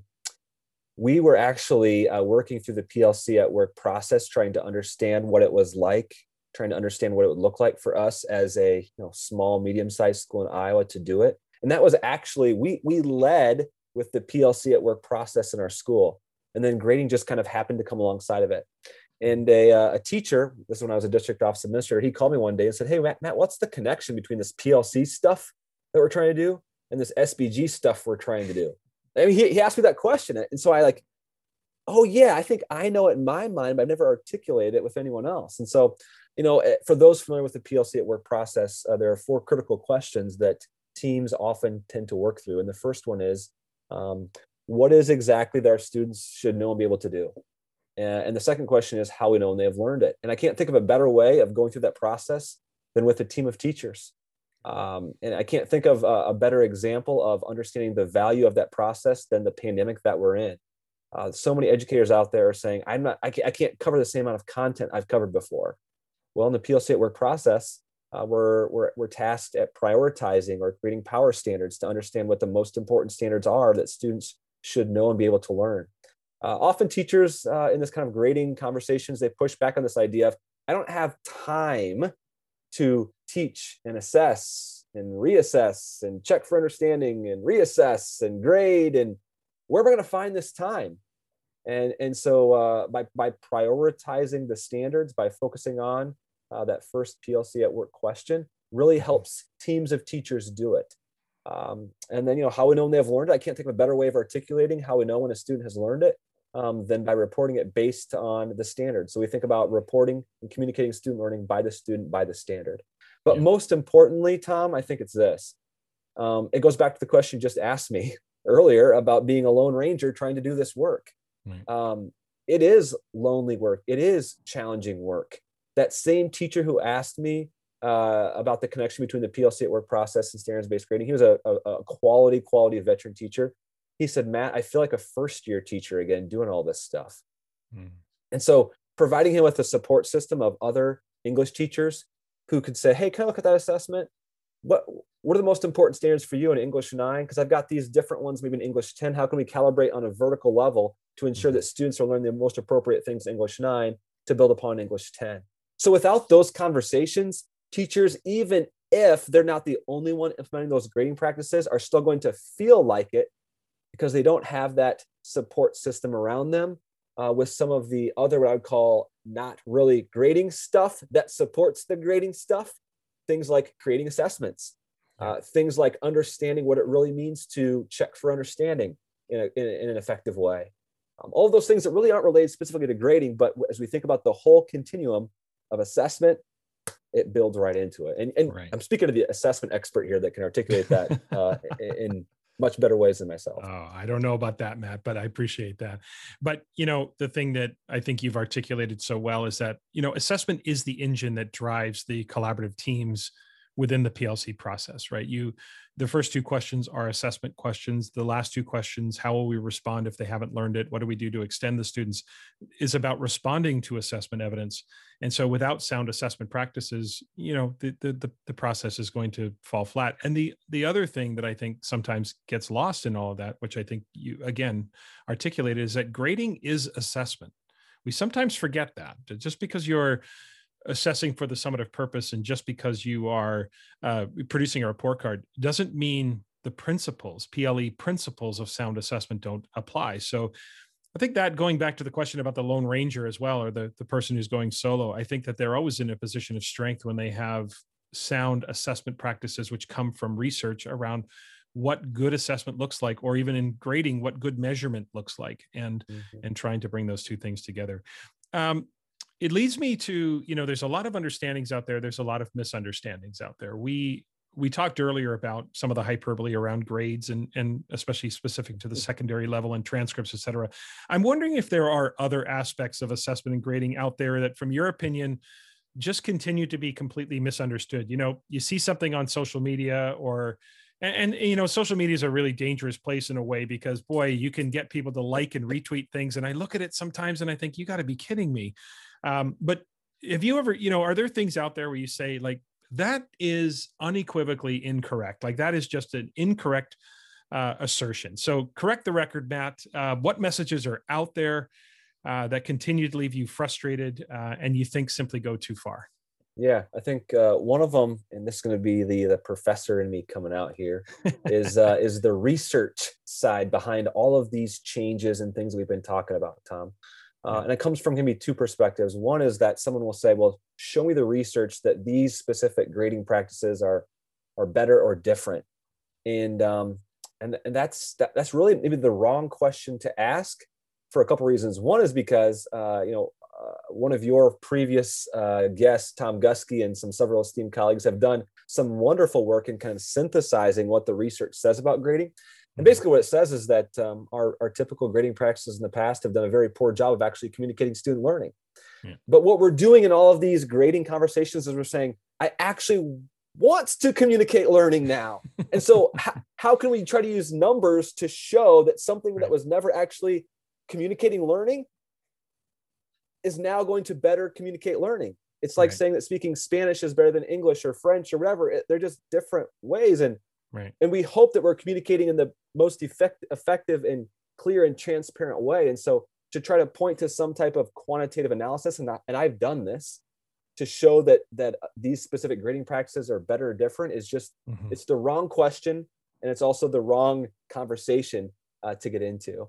we were actually uh, working through the PLC at work process, trying to understand what it was like, trying to understand what it would look like for us as a you know, small, medium-sized school in Iowa to do it. And that was actually we we led with the PLC at work process in our school, and then grading just kind of happened to come alongside of it. And a, uh, a teacher, this is when I was a district office administrator, he called me one day and said, "Hey, Matt, Matt, what's the connection between this PLC stuff that we're trying to do and this SBG stuff we're trying to do?" I mean, he, he asked me that question. And so I like, oh yeah, I think I know it in my mind, but I've never articulated it with anyone else. And so, you know, eh, for those familiar with the PLC at work process, uh, there are four critical questions that teams often tend to work through. And the first one is, um, what is exactly that our students should know and be able to do? And the second question is how we know they have learned it. And I can't think of a better way of going through that process than with a team of teachers. Um, and I can't think of a, a, better example of understanding the value of that process than the pandemic that we're in. Uh, so many educators out there are saying, "I'm not, I can't, I can't, cover the same amount of content I've covered before." Well, in the PLC at work process, uh, we're, we're we're tasked at prioritizing or creating power standards to understand what the most important standards are that students should know and be able to learn. Uh, often, teachers uh, in this kind of grading conversations they push back on this idea of, "I don't have time to teach and assess and reassess and check for understanding and reassess and grade and where am I going to find this time? And and so uh, by by prioritizing the standards, by focusing on uh, that first PLC at work question, really helps teams of teachers do it. Um, and then you know how we know when they have learned it. I can't think of a better way of articulating how we know when a student has learned it um, than by reporting it based on the standard. So we think about reporting and communicating student learning by the student by the standard. But yeah. most importantly, Tom, I think it's this. Um, it goes back to the question you just asked me earlier about being a lone ranger trying to do this work. Right. Um, it is lonely work. It is challenging work. That same teacher who asked me uh, about the connection between the PLC at work process and standards-based grading, he was a, a, a quality, quality veteran teacher. He said, Matt, I feel like a first year teacher again doing all this stuff. Mm. And so providing him with a support system of other English teachers who could say, Hey, can I look at that assessment? What what are the most important standards for you in English 9? Because I've got these different ones, maybe in English 10. How can we calibrate on a vertical level to ensure mm-hmm. that students are learning the most appropriate things in English 9 to build upon English 10? So without those conversations, teachers, even if they're not the only one implementing those grading practices, are still going to feel like it because they don't have that support system around them uh, with some of the other what I would call not really grading stuff that supports the grading stuff. Things like creating assessments, uh, things like understanding what it really means to check for understanding in, a, in, in an effective way. Um, all of those things that really aren't related specifically to grading, but as we think about the whole continuum of assessment, it builds right into it. And, and right. I'm speaking to the assessment expert here that can articulate that uh, in much better ways than myself. Oh, I don't know about that, Matt, but I appreciate that. But you know, the thing that I think you've articulated so well is that you know, assessment is the engine that drives the collaborative teams within the PLC process, right? You, the first two questions are assessment questions. The last two questions, how will we respond if they haven't learned it? What do we do to extend the students? Is about responding to assessment evidence. And so, without sound assessment practices, you know, the the the, process is going to fall flat. And the the other thing that I think sometimes gets lost in all of that, which I think you again articulated, is that grading is assessment. We sometimes forget that just because you're assessing for the summative purpose and just because you are uh, producing a report card doesn't mean the principles ple principles of sound assessment don't apply so i think that going back to the question about the lone ranger as well or the, the person who's going solo i think that they're always in a position of strength when they have sound assessment practices which come from research around what good assessment looks like or even in grading what good measurement looks like and mm-hmm. and trying to bring those two things together um, it leads me to you know there's a lot of understandings out there there's a lot of misunderstandings out there. We we talked earlier about some of the hyperbole around grades and and especially specific to the mm. secondary level and transcripts et cetera. I'm wondering if there are other aspects of assessment and grading out there that from your opinion just continue to be completely misunderstood. You know you see something on social media or and, and, you know social media is a really dangerous place in a way because boy you can get people to like and retweet things. And i look at it sometimes and i think you got to be kidding me um, but have you ever, you know, are there things out there where you say like that is unequivocally incorrect? Like that is just an incorrect uh, assertion. So correct the record, Matt. Uh, what messages are out there uh, that continue to leave you frustrated uh, and you think simply go too far? Yeah, I think uh, one of them, and this is going to be the the professor in me coming out here, is uh, is the research side behind all of these changes and things we've been talking about, Tom. Uh, and it comes from maybe two perspectives. One is that someone will say, "Well, show me the research that these specific grading practices are are better or different," and um, and and that's that, that's really maybe the wrong question to ask for a couple reasons. One is because uh, you know uh, one of your previous uh, guests, Tom Guskey, and some several esteemed colleagues have done some wonderful work in kind of synthesizing what the research says about grading. And basically, what it says is that um, our, our typical grading practices in the past have done a very poor job of actually communicating student learning. Yeah. But what we're doing in all of these grading conversations is we're saying, I actually wants to communicate learning now. and so, h- how can we try to use numbers to show that something that was never actually communicating learning is now going to better communicate learning? It's like right. saying that speaking Spanish is better than English or French or whatever. It, they're just different ways. And Right. And we hope that we're communicating in the most effect, effective and clear and transparent way. And so to try to point to some type of quantitative analysis, and, I, and I've done this to show that that these specific grading practices are better or different is just mm-hmm. it's the wrong question and it's also the wrong conversation uh, to get into.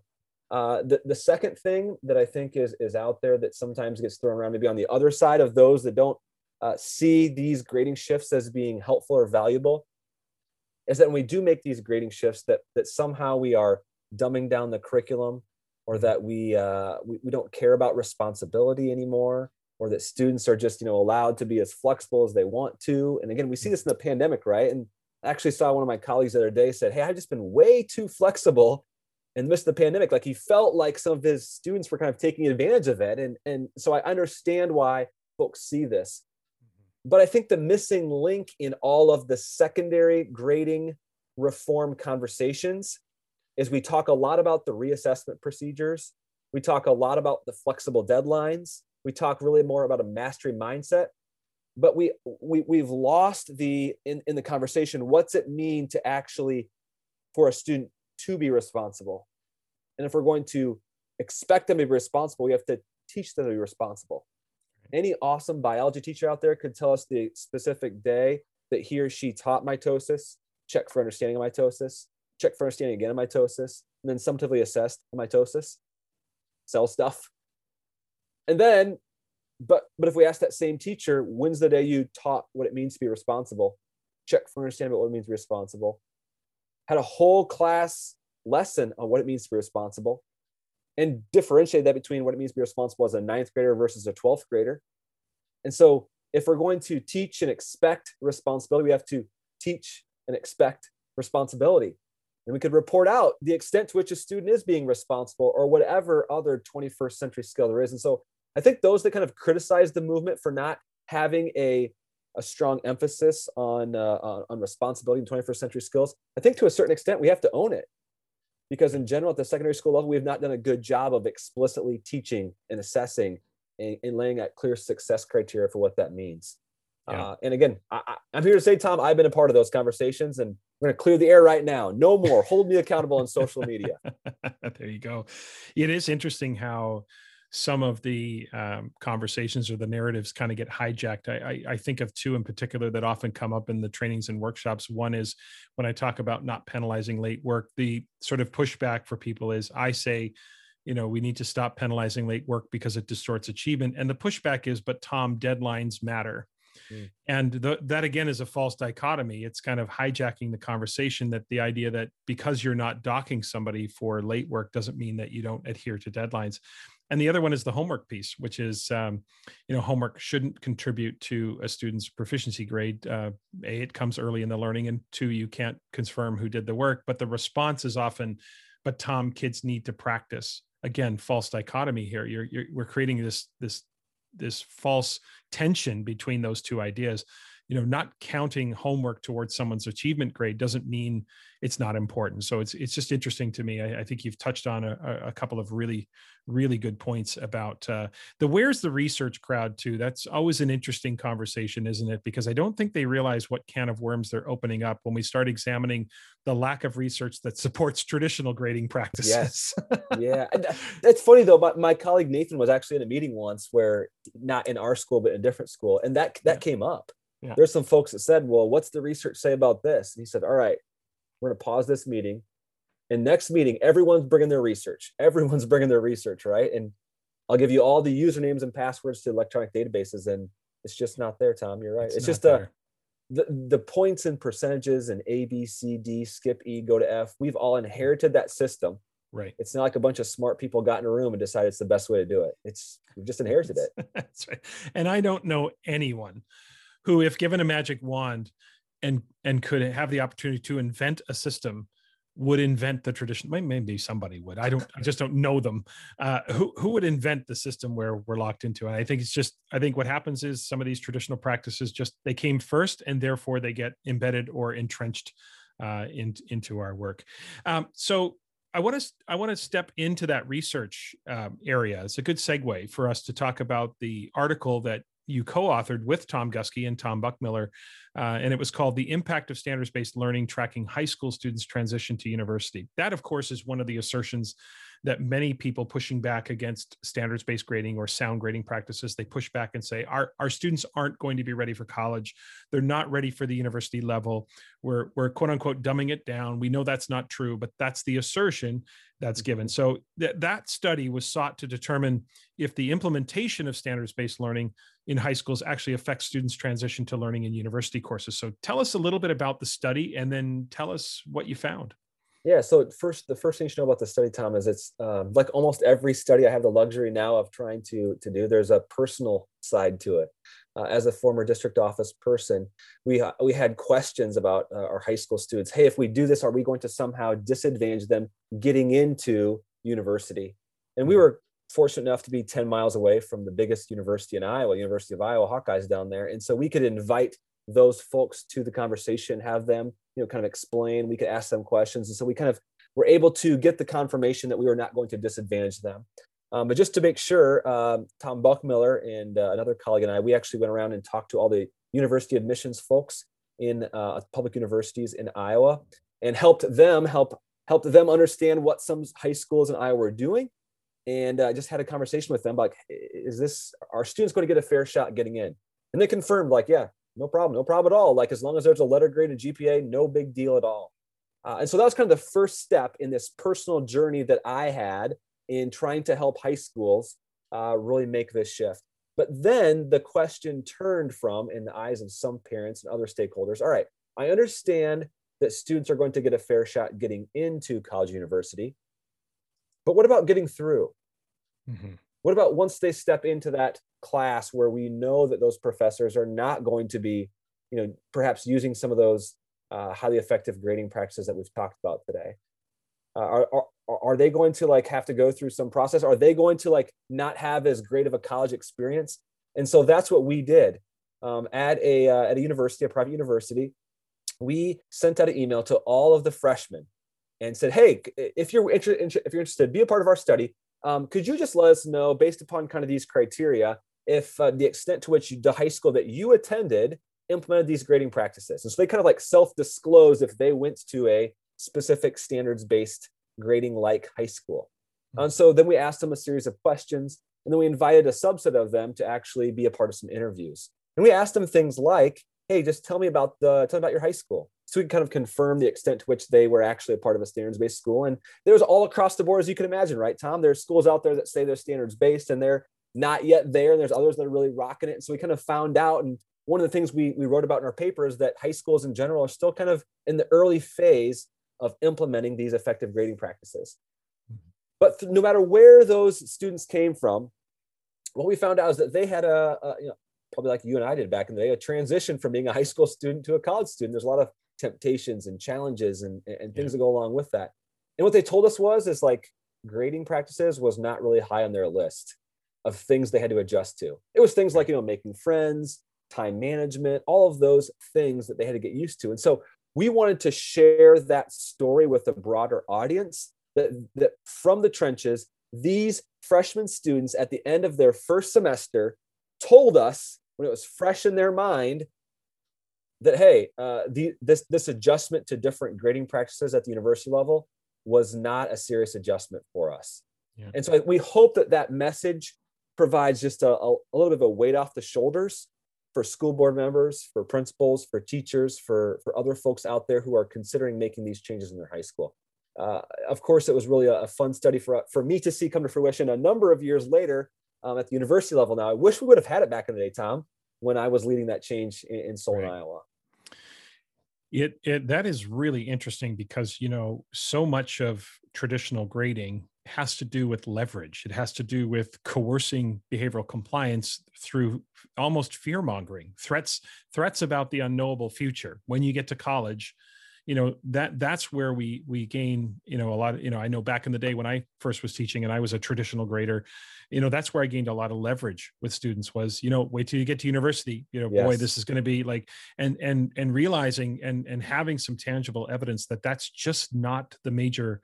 Uh, the, the second thing that I think is, is out there that sometimes gets thrown around, maybe on the other side of those that don't uh, see these grading shifts as being helpful or valuable, is that when we do make these grading shifts that that somehow we are dumbing down the curriculum or that we, uh, we we don't care about responsibility anymore or that students are just you know allowed to be as flexible as they want to. And again we see this in the pandemic right? And I actually saw one of my colleagues the other day said hey i've just been way too flexible in the midst of the pandemic. Like he felt like some of his students were kind of taking advantage of it. And and so i understand why folks see this but i think the missing link in all of the secondary grading reform conversations is we talk a lot about the reassessment procedures. We talk a lot about the flexible deadlines. We talk really more about a mastery mindset. But we, we we've lost the in, in the conversation what's it mean to actually for a student to be responsible? And if we're going to expect them to be responsible we have to teach them to be responsible any awesome biology teacher out there could tell us the specific day that he or she taught mitosis check for understanding of mitosis check for understanding again of mitosis and then summatively assessed mitosis cell stuff and then, but but if we ask that same teacher, when's the day you taught what it means to be responsible? Check for understanding what it means to be responsible. Had a whole class lesson on what it means to be responsible and differentiate that between what it means to be responsible as a ninth grader versus a 12th grader. And so if we're going to teach and expect responsibility, we have to teach and expect responsibility. And we could report out the extent to which a student is being responsible or whatever other 21st century skill there is. And so I think those that kind of criticize the movement for not having a a strong emphasis on uh, on responsibility and 21st century skills. I think to a certain extent we have to own it because in general at the secondary school level we have not done a good job of explicitly teaching and assessing and, and laying out clear success criteria for what that means. Yeah. Uh, and again, I, am here to say, Tom, I've been a part of those conversations, and we're going to clear the air right now. No more. Hold me accountable on social media. there you go. It is interesting how some of the um, conversations or the narratives kind of get hijacked. I, I, I, think of two in particular that often come up in the trainings and workshops. One is when I talk about not penalizing late work, the sort of pushback for people is I say, you know, we need to stop penalizing late work because it distorts achievement. And the pushback is, but Tom, deadlines matter. Mm. And that again is a false dichotomy. It's kind of hijacking the conversation that the idea that because you're not docking somebody for late work doesn't mean that you don't adhere to deadlines and the other one is the homework piece which is um, you know homework shouldn't contribute to a student's proficiency grade. Uh, a it comes early in the learning and two you can't confirm who did the work but the response is often but tom kids need to practice. Again false dichotomy here. You're, you're we're creating this this this false tension between those two ideas you know not counting homework towards someone's achievement grade doesn't mean it's not important. So it's it's just interesting to me. I, I think you've touched on a, a, couple of really really good points about uh, the where's the research crowd too that's always an interesting conversation isn't it? Because i don't think they realize what can of worms they're opening up when we start examining the lack of research that supports traditional grading practices. Yes. Yeah. That's funny though. My, my colleague nathan was actually in a meeting once where not in our school but in a different school and that that yeah. came up yeah. There's some folks that said, well, what's the research say about this? And he said, all right, we're going to pause this meeting. And next meeting, everyone's bringing their research. Everyone's bringing their research, right? And I'll give you all the usernames and passwords to electronic databases. And it's just not there, Tom. You're right. It's, it's just a, the, the points and percentages and A, B, C, D, skip E, go to F. We've all inherited that system. Right. It's not like a bunch of smart people got in a room and decided it's the best way to do it. It's we've just inherited it. That's right. And I don't know anyone who, if given a magic wand and and could have the opportunity to invent a system, would invent the tradition. Maybe somebody would. I don't. I just don't know them. Uh, who who would invent the system where we're locked into? And I think it's just. I think what happens is some of these traditional practices just they came first, and therefore they get embedded or entrenched uh, in, into our work. Um, so I want to I want to step into that research um, area. It's a good segue for us to talk about the article that you co-authored with Tom Guskey and Tom Buckmiller, uh, and it was called "The Impact of Standards-Based Learning: Tracking High School Students' Transition to University." That, of course, is one of the assertions that many people pushing back against standards-based grading or sound grading practices they push back and say our, our students aren't going to be ready for college. They're not ready for the university level. We're, we're quote unquote dumbing it down. We know that's not true but that's the assertion that's mm-hmm. given. So th- that study was sought to determine if the implementation of standards-based learning in high schools actually affects students transition to learning in university courses. So tell us a little bit about the study and then tell us what you found Yeah. So first, the first thing you should know about the study, Tom, is it's um, like almost every study I have the luxury now of trying to to do. There's a personal side to it. Uh, as a former district office person, we uh, we had questions about uh, our high school students. Hey, if we do this, are we going to somehow disadvantage them getting into university? And we mm-hmm. were fortunate enough to be 10 miles away from the biggest university in Iowa, University of Iowa Hawkeyes down there, and so we could invite those folks to the conversation, have them, you know, kind of explain. We could ask them questions, and so we kind of were able to get the confirmation that we were not going to disadvantage them. Um, but just to make sure, um, Tom Buckmiller and uh, another colleague and I, we actually went around and talked to all the university admissions folks in uh, public universities in Iowa and helped them help helped them understand what some high schools in Iowa were doing, and uh, just had a conversation with them like, is this are students going to get a fair shot getting in? And they confirmed like, yeah, no problem, no problem at all. Like as long as there's a letter grade and GPA, no big deal at all. Uh, and so that was kind of the first step in this personal journey that I had in trying to help high schools uh, really make this shift. But then the question turned from, in the eyes of some parents and other stakeholders, all right, I understand that students are going to get a fair shot getting into college university, but what about getting through? Mm-hmm. What about once they step into that class where we know that those professors are not going to be, you know, perhaps using some of those uh, highly effective grading practices that we've talked about today? Uh, are, are, are they going to like have to go through some process? Are they going to like not have as great of a college experience? And so that's what we did um, at a uh, at a university, a private university. We sent out an email to all of the freshmen and said, "Hey, if you're interested, if you're interested, be a part of our study. Um, could you just let us know, based upon kind of these criteria, if uh, the extent to which you, the high school that you attended implemented these grading practices? And so they kind of like self-disclose if they went to a specific standards-based grading like high school. Mm-hmm. And so then we asked them a series of questions, and then we invited a subset of them to actually be a part of some interviews. And we asked them things like, "Hey, just tell me about the tell me about your high school." so we can kind of confirm the extent to which they were actually a part of a standards based school. And there's all across the board, as you can imagine, right, Tom? There's schools out there that say they're standards based and they're not yet there. And there's others that are really rocking it. And so we kind of found out. And one of the things we, we wrote about in our paper is that high schools in general are still kind of in the early phase of implementing these effective grading practices. Mm-hmm. But th- no matter where those students came from, what we found out is that they had a, a you know, probably like you and I did back in the day, a transition from being a high school student to a college student. There's a lot of temptations and challenges and, and things yeah. that go along with that. And what they told us was is like grading practices was not really high on their list of things they had to adjust to. It was things like, you know, making friends, time management, all of those things that they had to get used to. And so we wanted to share that story with a broader audience that, that from the trenches, these freshman students at the end of their first semester told us when it was fresh in their mind that hey, uh, the, this this adjustment to different grading practices at the university level was not a serious adjustment for us. Yeah. And so we hope that that message provides just a, a, a, little bit of a weight off the shoulders for school board members, for principals, for teachers, for, for other folks out there who are considering making these changes in their high school. Uh, of course, it was really a, a, fun study for, for me to see come to fruition a number of years later um, at the university level now. I wish we would have had it back in the day, Tom, when I was leading that change in, in Solon, right. Iowa. It, it that is really interesting because you know so much of traditional grading has to do with leverage. It has to do with coercing behavioral compliance through almost fear mongering, threats threats about the unknowable future. When you get to college, you know that that's where we we gain you know a lot of you know i know back in the day when i first was teaching and i was a traditional grader you know that's where i gained a lot of leverage with students was you know wait till you get to university you know yes. boy this is going to be like and and and realizing and and having some tangible evidence that that's just not the major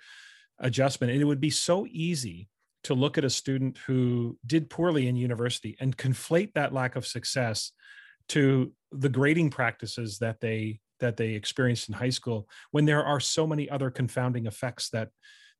adjustment and it would be so easy to look at a student who did poorly in university and conflate that lack of success to the grading practices that they that they experienced in high school when there are so many other confounding effects that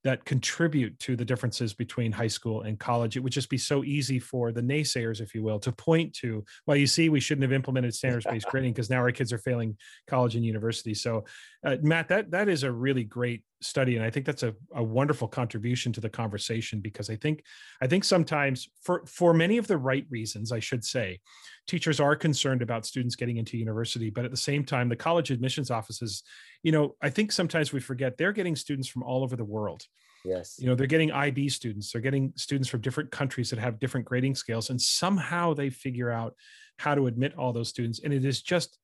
that contribute to the differences between high school and college. It would just be so easy for the naysayers, if you will, to point to, well, you see, we shouldn't have implemented standards-based grading because now our kids are failing college and university. So, uh, Matt, that that is a really great study and i think that's a, a wonderful contribution to the conversation because i think i think sometimes for for many of the right reasons i should say teachers are concerned about students getting into university but at the same time the college admissions offices you know i think sometimes we forget they're getting students from all over the world. Yes. You know they're getting ib students they're getting students from different countries that have different grading scales and somehow they figure out how to admit all those students and it is just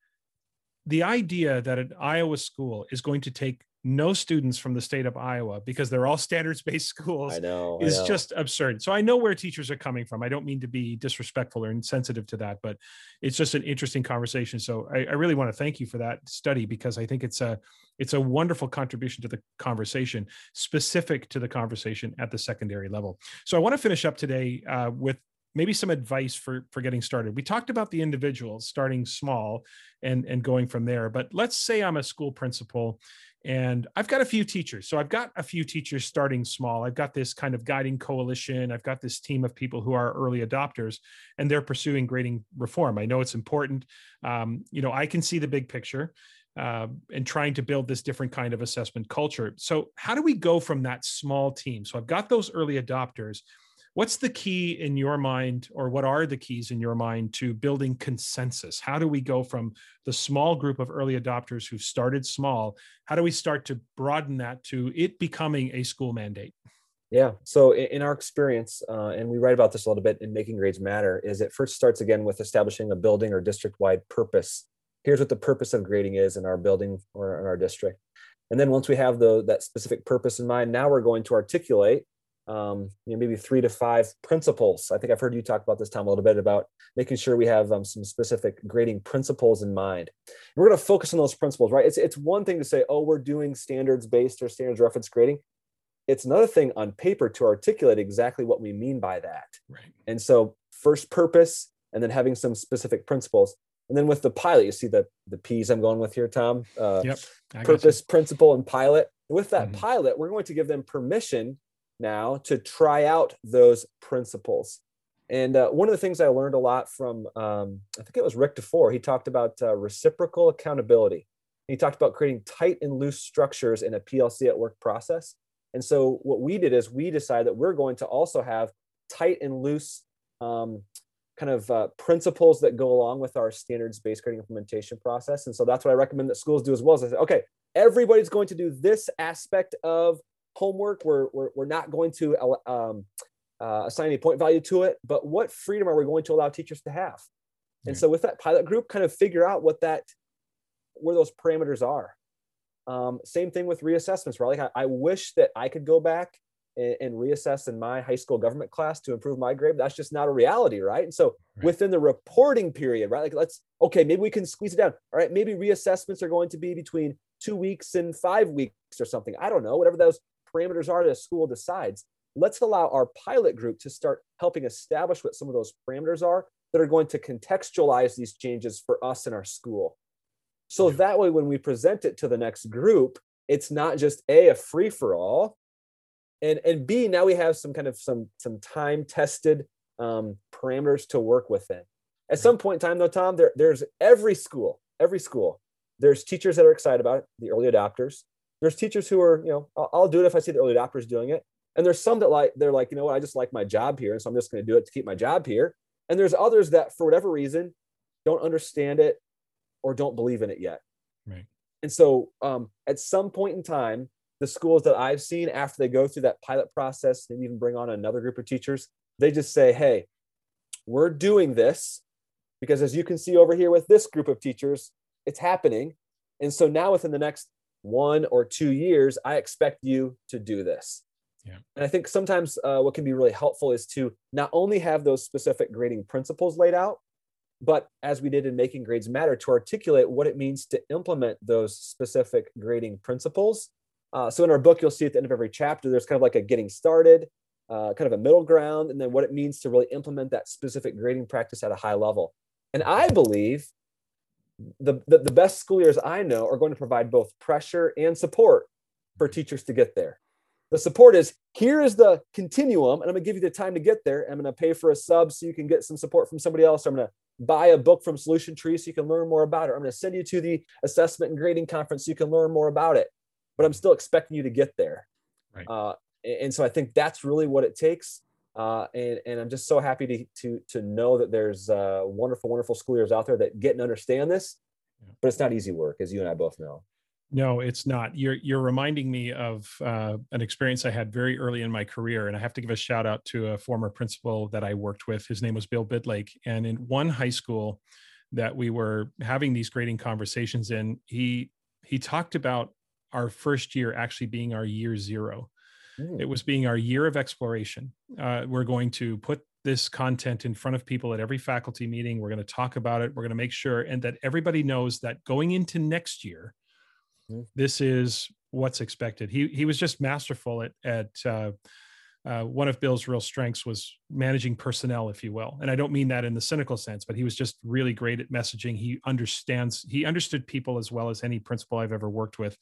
the idea that an iowa school is going to take no students from the state of Iowa because they're all standards based schools I know, is I know. just absurd. So I know where teachers are coming from. I don't mean to be disrespectful or insensitive to that, but it's just an interesting conversation. So I, I really want to thank you for that study because I think it's a it's a wonderful contribution to the conversation, specific to the conversation at the secondary level. So I want to finish up today uh, with maybe some advice for for getting started we talked about the individuals starting small and and going from there but let's say i'm a school principal and I've got a few teachers. So I've got a few teachers starting small. I've got this kind of guiding coalition. I've got this team of people who are early adopters and they're pursuing grading reform. I know it's important. Um, you know, I can see the big picture. Uh, and trying to build this different kind of assessment culture. So, how do we go from that small team? So, I've got those early adopters what's the key in your mind or what are the keys in your mind to building consensus? How do we go from the small group of early adopters who started small? How do we start to broaden that to it becoming a school mandate? Yeah so in our experience uh, and we write about this a little bit in making grades matter is it first starts again with establishing a building or district wide purpose. Here's what the purpose of grading is in our building or in our district. And then once we have the, that specific purpose in mind now we're going to articulate um, you know, maybe three to five principles. I think I've heard you talk about this, Tom, a little bit about making sure we have um, some specific grading principles in mind. And we're going to focus on those principles, right? It's, it's one thing to say, oh, we're doing standards based or standards reference grading. It's another thing on paper to articulate exactly what we mean by that. Right. And so, first purpose, and then having some specific principles. And then with the pilot, you see the the P's I'm going with here, Tom. Uh, yep. Purpose, principle, and pilot. With that mm-hmm. pilot, we're going to give them permission now to try out those principles. And uh, one of the things I learned a lot from, um, I think it was Rick DuFour, he talked about uh, reciprocal accountability. He talked about creating tight and loose structures in a PLC at work process. And so what we did is we decided that we're going to also have tight and loose um, kind of uh, principles that go along with our standards-based grading implementation process. And so that's what I recommend that schools do as well. Is I say, okay, everybody's going to do this aspect of homework. We're, we're, we're not going to um, uh, assign any point value to it, but what freedom are we going to allow teachers to have? And yeah. so with that pilot group, kind of figure out what that, where those parameters are. Um, same thing with reassessments, right? Like I, I, wish that I could go back and, and, reassess in my high school government class to improve my grade. That's just not a reality, right? And so right. within the reporting period, right? Like let's, okay, maybe we can squeeze it down. All right, maybe reassessments are going to be between two weeks and five weeks or something. I don't know, whatever those parameters are that a school decides. Let's allow our pilot group to start helping establish what some of those parameters are that are going to contextualize these changes for us in our school. So that way, when we present it to the next group, it's not just a a free for all, and and b now we have some kind of some some time tested um, parameters to work within. At some point in time, though, Tom, there, there's every school, every school, there's teachers that are excited about it, the early adopters. There's teachers who are, you know, I'll, I'll do it if I see the early adopters doing it. And there's some that like, they're like, you know what, I just like my job here. And so I'm just going to do it to keep my job here. And there's others that, for whatever reason, don't understand it or don't believe in it yet. Right. And so um, at some point in time, the schools that I've seen after they go through that pilot process and even bring on another group of teachers, they just say, hey, we're doing this because as you can see over here with this group of teachers, it's happening. And so now within the next one or two years, I expect you to do this. Yeah. And I think sometimes uh, what can be really helpful is to not only have those specific grading principles laid out, but as we did in Making Grades Matter, to articulate what it means to implement those specific grading principles. Uh, so in our book, you'll see at the end of every chapter, there's kind of like a getting started, uh, kind of a middle ground, and then what it means to really implement that specific grading practice at a high level. And I believe the, the, the best school years I know are going to provide both pressure and support for teachers to get there. The support is here is the continuum, and I'm going to give you the time to get there. I'm going to pay for a sub so you can get some support from somebody else. I'm going to buy a book from Solution Tree so you can learn more about it. I'm going to send you to the assessment and grading conference so you can learn more about it. but I'm still expecting you to get there. Right. Uh, and, and so I think that's really what it takes. Uh, and, and I'm just so happy to, to, to know that there's uh, wonderful, wonderful school years out there that get and understand this, but it's not easy work, as you and I both know. No, it's not. You're you're reminding me of uh, an experience I had very early in my career, and I have to give a shout out to a former principal that I worked with. His name was Bill Bidlake, and in one high school that we were having these grading conversations in, he he talked about our first year actually being our year zero. Mm. It was being our year of exploration. Uh, we're going to put this content in front of people at every faculty meeting. We're going to talk about it. We're going to make sure and that everybody knows that going into next year, Mhm. this is what's expected. He he was just masterful at at uh, uh, one of Bill's real strengths was managing personnel, if you will. And I don't mean that in the cynical sense, but he was just really great at messaging. He understands, he understood people as well as any principal I've ever worked with.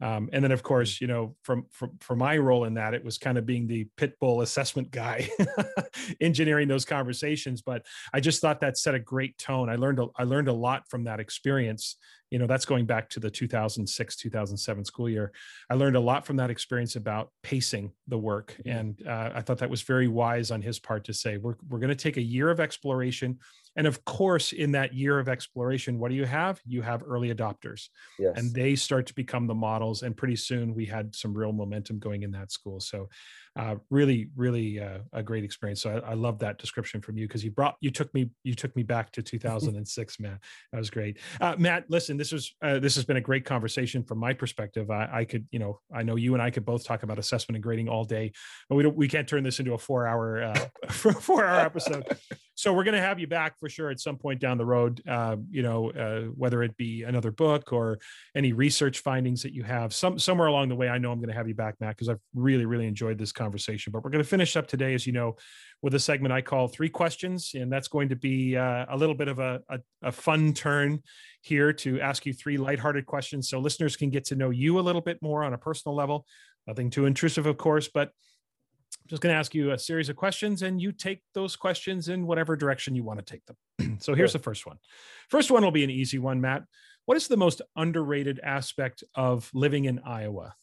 Um, and then, of course, you know, from, from for my role in that, it was kind of being the pit bull assessment guy, engineering those conversations. But I just thought that set a great tone. I learned a, I learned a lot from that experience. You know, that's going back to the 2006 2007 school year. I learned a lot from that experience about pacing the work, Mhm. and uh, I thought that was very wise on his part to say we're we're going to take a year of exploration, and of course, in that year of exploration, what do you have? You have early adopters. Yes. and they start to become the models and pretty soon we had some real momentum going in that school. So uh, really really uh, a great experience. So i, I love that description from you because you brought you took me you took me back to 2006 matt. That was great. Uh, matt listen this was uh, this has been a great conversation from my perspective. I, I could you know i know you and i could both talk about assessment and grading all day but we don't we can't turn this into a four hour uh, four hour episode. So we're going to have you back for sure at some point down the road uh, you know uh, whether it be another book or any research findings that you have some somewhere along the way i know i'm going to have you back matt because i've really really enjoyed this conversation. But we're going to finish up today as you know with a segment i call three questions and that's going to be uh, a little bit of a, a, a fun turn here to ask you three lighthearted questions so listeners can get to know you a little bit more on a personal level. Nothing too intrusive of course but just going to ask you a series of questions and you take those questions in whatever direction you want to take them. so here's Sure. the first one. First one will be an easy one, Matt. What is the most underrated aspect of living in Iowa?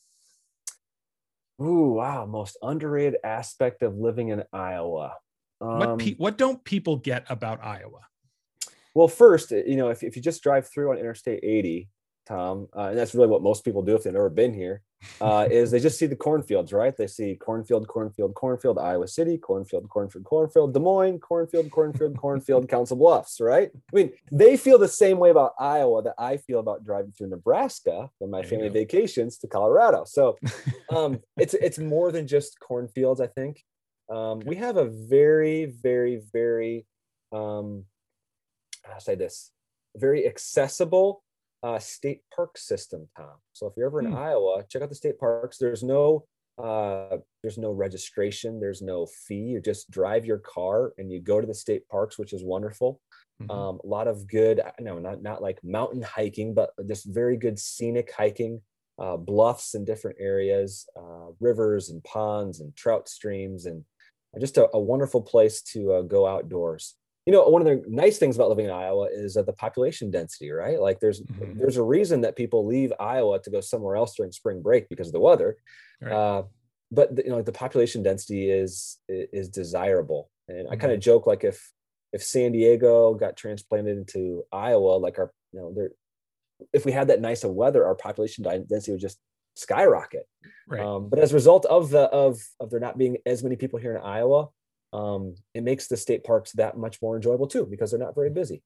Ooh, wow. Most underrated aspect of living in Iowa. What Um, pe- what don't people get about Iowa? Well, first, uh, you know, if, if you just drive through on Interstate 80, Tom, uh, and that's really what most people do if they've never been here, uh, is they just see the cornfields, right? They see cornfield, cornfield, cornfield, Iowa City, cornfield, cornfield, cornfield, Des Moines, cornfield, cornfield, cornfield, Council Bluffs, right? I mean, they feel the same way about Iowa that I feel about driving through Nebraska when my family vacations to Colorado. So um, it's it's more than just cornfields. I think um, we have a very, very, very um, I'll say this very accessible uh, state park system, Tom. So if you're ever in Hmm. Iowa, check out the state parks. There's no uh, there's no registration. There's no fee. You just drive your car and you go to the state parks, which is wonderful. Mhm. Um, a lot of good, no, not not like mountain hiking, but just very good scenic hiking, uh, bluffs in different areas, uh, rivers and ponds and trout streams, and just a, a wonderful place to uh, go outdoors. You know, one of the nice things about living in Iowa is uh, the population density, right? Like, there's Mhm. there's a reason that people leave Iowa to go somewhere else during spring break because of the weather. Right. Uh, but the, you know, the population density is is desirable, and I kind of joke like if if San Diego got transplanted into Iowa, like our you know there, if we had that nice of weather, our population density would just skyrocket. right. Um, but as a result of the of of there not being as many people here in Iowa, um, it makes the state parks that much more enjoyable too because they're not very busy.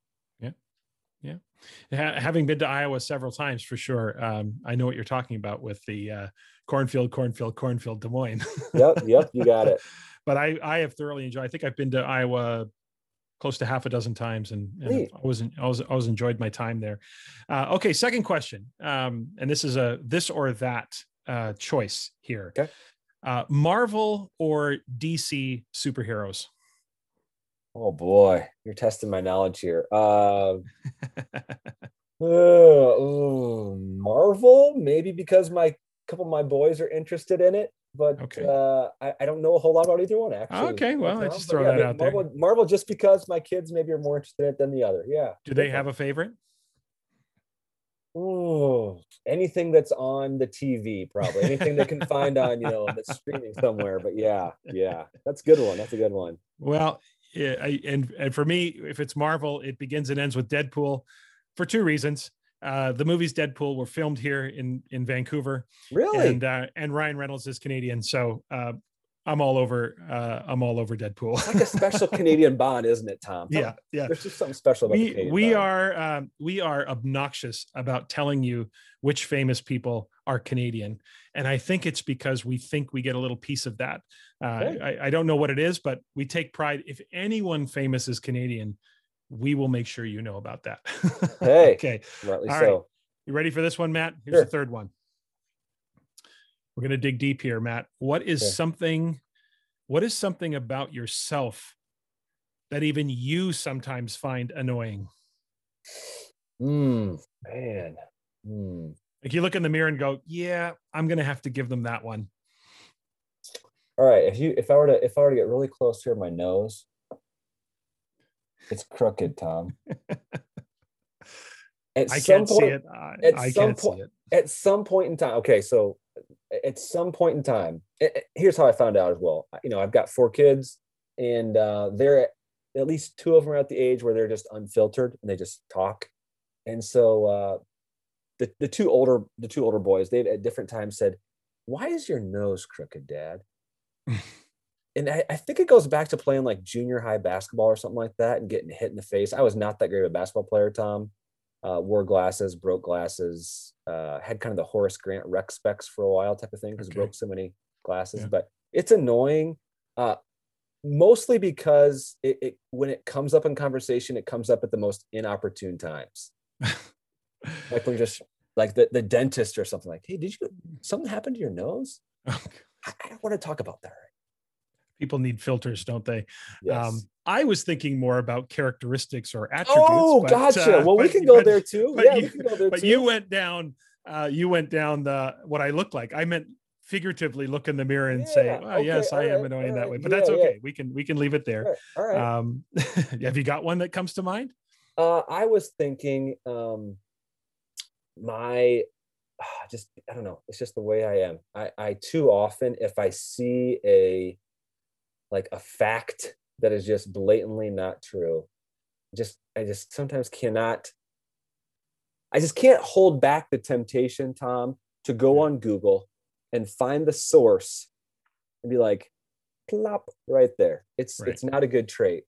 Ha- having been to Iowa several times for sure, um, I know what you're talking about with the uh, cornfield, cornfield, cornfield, Des Moines. Yep, yep, you got it. but I, I have thoroughly enjoyed. I think I've been to Iowa close to half a dozen times, and, and I was I was I was enjoyed my time there. Uh, okay, second question, um, and this is a this or that uh, choice here. Okay. Uh, Marvel or DC superheroes? Oh boy, you're testing my knowledge here. Uh, uh, ooh, Marvel, maybe because my couple of my boys are interested in it, but Okay. uh, I, I don't know a whole lot about either one actually. Okay, well, I just but throw yeah, that out there. Marvel, Marvel, just because my kids maybe are more interested in it than the other. Yeah. Do they have a favorite? Oh, anything that's on the TV, probably anything they can find on, you know, that's streaming somewhere. But yeah, yeah, that's a good one. That's a good one. Well, yeah, I, and and for me, if it's Marvel, it begins and ends with Deadpool, for two reasons. Uh, the movies Deadpool were filmed here in in Vancouver. Really? And uh, and Ryan Reynolds is Canadian, so uh, I'm all over. Uh, I'm all over Deadpool. It's like a special Canadian bond, isn't it, Tom? yeah, yeah. There's just something special about We Canadian we bond. are um, we are obnoxious about telling you which famous people are Canadian, and I think it's because we think we get a little piece of that. Uh. I, I don't know what it is, but we take pride. If anyone famous is Canadian, we will make sure you know about that. Hey. okay. rightly all so. You ready for this one, Matt? Here's Sure. the third one. We're going to dig deep here, Matt. What is Okay. something what is something about yourself that even you sometimes find annoying? Mm, man. Mm. Like you look in the mirror and go, "Yeah, I'm going to have to give them that one." All right. If you if I were to if I were to get really close here, my nose, it's crooked, Tom. At I some can't see point- it. I, at I some can't point- see it. At some point in time, okay. So at some point in time, it- here's how I found out as well. You know, I've got four kids, and uh, they're at, at least two of them are at the age where they're just unfiltered and they just talk. And so uh, the the two older the two older boys, they've at different times said, "Why is your nose crooked, Dad?" and I, I think it goes back to playing like junior high basketball or something like that and getting hit in the face. I was not that great of a basketball player, Tom. Uh, wore glasses, broke glasses, uh, had kind of the Horace Grant rec specs for a while type of thing because Okay. broke so many glasses. Yeah. But it's annoying, uh, mostly because it, it when it comes up in conversation, it comes up at the most inopportune times. Like when you're just like the, the dentist or something like, hey, did you something happen to your nose? I, I don't want to talk about that. People need filters, don't they? Yes. Um, I was thinking more about characteristics or attributes. oh, but, gotcha. uh, well, we can go but- there too. Yeah, you- we can go there but too. you went down uh you went down the what i look like i meant figuratively look in the mirror and say Yeah, well, yes okay, i am alright, annoying that way but that's yeah, yeah. okay we can we can leave it there All right. All right. um have you got one that comes to mind Uh, I was thinking, um, my just I don't know. It's just the way I am. I, I too often, if I see a like a fact that is just blatantly not true, just I just sometimes cannot. I just can't hold back the temptation, Tom, to go on Google and find the source and be like, plop right there. It's Right. it's not a good trait.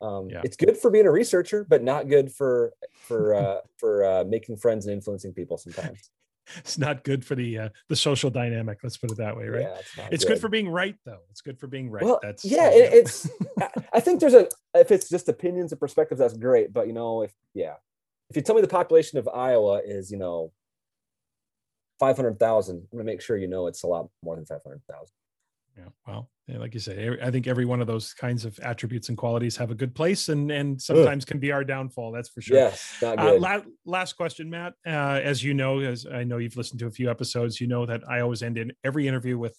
Um, Yeah. It's good for being a researcher, but not good for for uh, for uh, making friends and influencing people. Sometimes, it's not good for the uh, the social dynamic let's put it that way right Yeah, it's, it's good. for being right though it's good for being right Well, that's yeah, it- it's- I, I think there's a if it's just opinions and perspectives, that's great. But you know, if yeah, if you tell me the population of Iowa is you know five hundred thousand, I'm gonna make sure you know it's a lot more than five hundred thousand. Yeah well yeah, like you say i think every one of those kinds of attributes and qualities have a good place and and sometimes can be our downfall that's for sure Yes, Uh, la- last question, Matt. Uh, as you know, as I know you've listened to a few episodes, you know that I always end in every interview with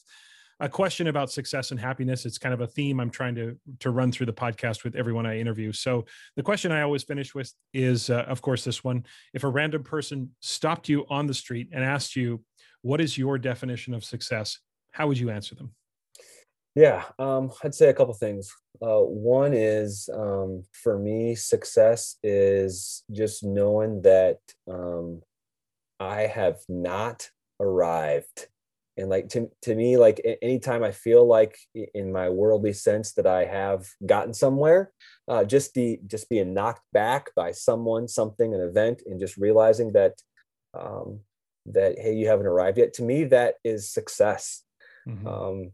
a question about success and happiness. It's kind of a theme I'm trying to to run through the podcast with everyone I interview. So the question I always finish with is, uh, of course, this one: If a random person stopped you on the street and asked you, "What is your definition of success?" How would you answer them? Yeah, um, I'd say a couple things. Uh, one is um, for me, success is just knowing that um, I have not arrived. And like to, to me, like anytime I feel like in my worldly sense that I have gotten somewhere, uh, just the just being knocked back by someone, something, an event, and just realizing that um, that hey, you haven't arrived yet. To me, that is success. Mhm. Um,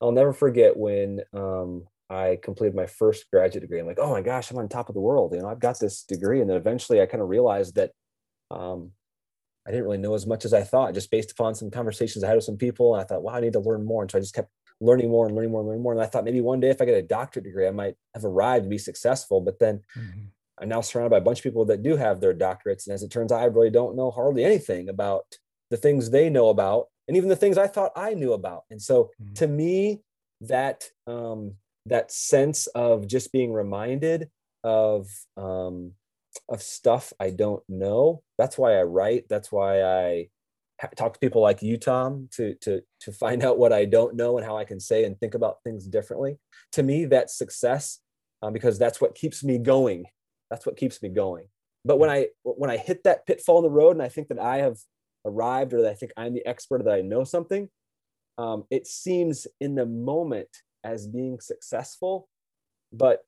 I'll never forget when um, I completed my first graduate degree. I'm like, oh my gosh, I'm on top of the world. You know, I've got this degree. And then eventually I kind of realized that um, I didn't really know as much as I thought, just based upon some conversations I had with some people. And I thought, wow, I need to learn more. And so I just kept learning more and learning more and learning more. And I thought maybe one day if I get a doctorate degree, I might have arrived to be successful. But then Mhm. I'm now surrounded by a bunch of people that do have their doctorates. And as it turns out, I really don't know hardly anything about the things they know about and even the things I thought I knew about. And so Mhm. to me, that um, that sense of just being reminded of um, of stuff I don't know that's why I write. That's why I talk to people like you, Tom, to to to find out what I don't know and how I can say and think about things differently. To me, that's success um, because that's what keeps me going. That's what keeps me going. But when I when I hit that pitfall in the road and I think that I have arrived or that I think I'm the expert or that I know something, um, it seems in the moment as being successful, but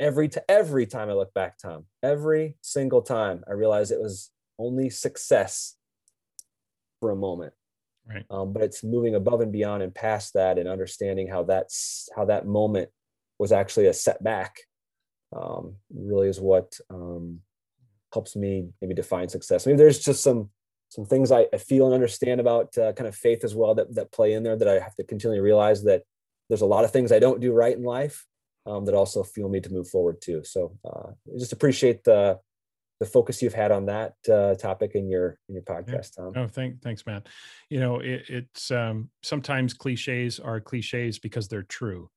every to every time I look back, Tom, every single time I realize it was only success for a moment. Right. Um, but it's moving above and beyond and past that and understanding how that's how that moment was actually a setback um, really is what um, helps me maybe define success. Maybe there's just some some things I, feel and understand about uh, kind of faith as well that that play in there that I have to continually realize that there's a lot of things I don't do right in life um, that also fuel me to move forward too. So uh, just appreciate the the focus you've had on that uh, topic in your in your podcast, Tom. Oh, thank, thanks, Matt. You know, it, it's um, sometimes cliches are cliches because they're true,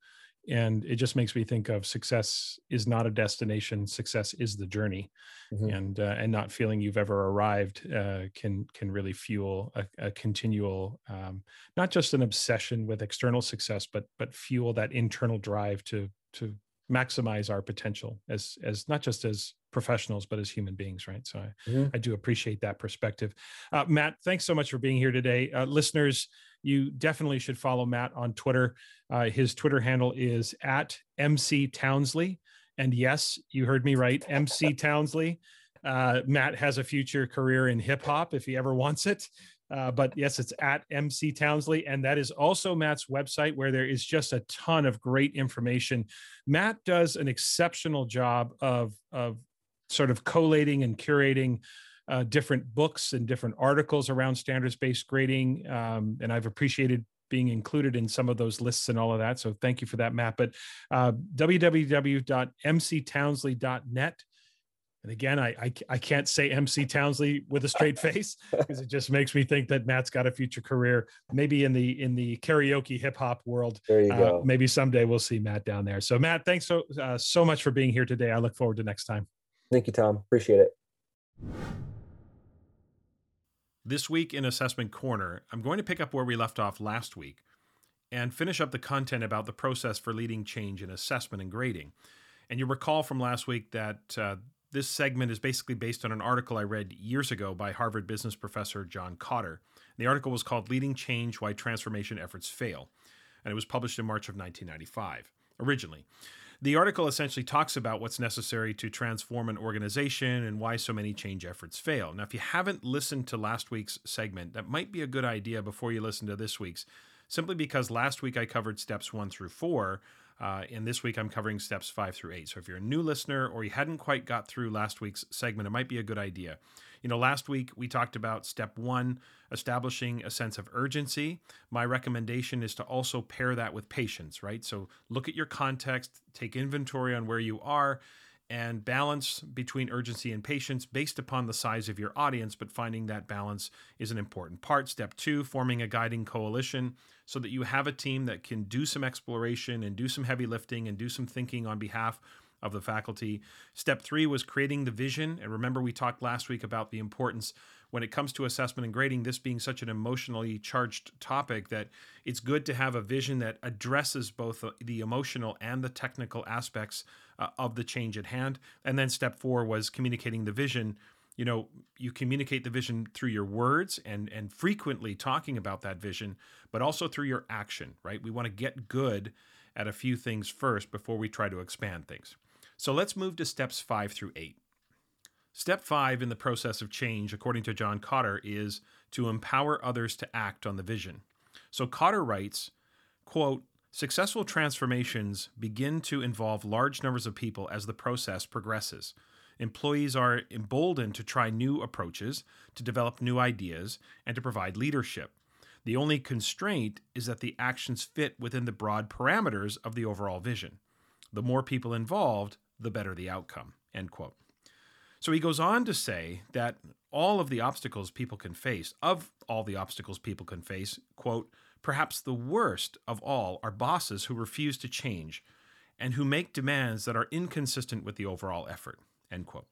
and it just makes me think of success is not a destination. Success is the journey, mm-hmm. and uh, and not feeling you've ever arrived uh, can can really fuel a, a continual, um, not just an obsession with external success, but but fuel that internal drive to to maximize our potential as as not just as professionals but as human beings right so i, mm-hmm. I do appreciate that perspective uh, matt thanks so much for being here today uh, listeners you definitely should follow matt on twitter uh, his twitter handle is at mc townsley and yes you heard me right mc townsley uh, matt has a future career in hip hop if he ever wants it uh, but yes, it's at MC Townsley. And that is also Matt's website where there is just a ton of great information. Matt does an exceptional job of, of sort of collating and curating uh, different books and different articles around standards based grading. Um, and I've appreciated being included in some of those lists and all of that. So thank you for that, Matt. But uh, www.mctownsley.net and again, I, I, I can't say MC Townsley with a straight face because it just makes me think that Matt's got a future career, maybe in the in the karaoke hip hop world. There you uh, go. Maybe someday we'll see Matt down there. So Matt, thanks so uh, so much for being here today. I look forward to next time. Thank you, Tom. Appreciate it. This week in Assessment Corner, I'm going to pick up where we left off last week and finish up the content about the process for leading change in assessment and grading. And you recall from last week that uh, this segment is basically based on an article I read years ago by Harvard business professor John Kotter. The article was called Leading Change Why Transformation Efforts Fail, and it was published in March of 1995, originally. The article essentially talks about what's necessary to transform an organization and why so many change efforts fail. Now, if you haven't listened to last week's segment, that might be a good idea before you listen to this week's, simply because last week I covered steps one through four uh, and this week I'm covering steps five through eight. So if you're a new listener or you hadn't quite got through last week's segment, it might be a good idea. You know, last week we talked about step one, establishing a sense of urgency. My recommendation is to also pair that with patience, right? So look at your context, take inventory on where you are, and balance between urgency and patience based upon the size of your audience, but finding that balance is an important part. Step two, forming a guiding coalition so that you have a team that can do some exploration and do some heavy lifting and do some thinking on behalf of the faculty. Step three was creating the vision. And remember, we talked last week about the importance when it comes to assessment and grading, this being such an emotionally charged topic, that it's good to have a vision that addresses both the emotional and the technical aspects uh, of the change at hand. And then step four was communicating the vision. You know, you communicate the vision through your words and and frequently talking about that vision, but also through your action, right? We want to get good at a few things first before we try to expand things. So let's move to steps five through eight. Step five in the process of change, according to John Kotter, is to empower others to act on the vision. So Kotter writes, quote, Successful transformations begin to involve large numbers of people as the process progresses. Employees are emboldened to try new approaches, to develop new ideas, and to provide leadership. The only constraint is that the actions fit within the broad parameters of the overall vision. The more people involved, the better the outcome. End quote. So he goes on to say that all of the obstacles people can face, of all the obstacles people can face, quote, Perhaps the worst of all are bosses who refuse to change and who make demands that are inconsistent with the overall effort. End quote.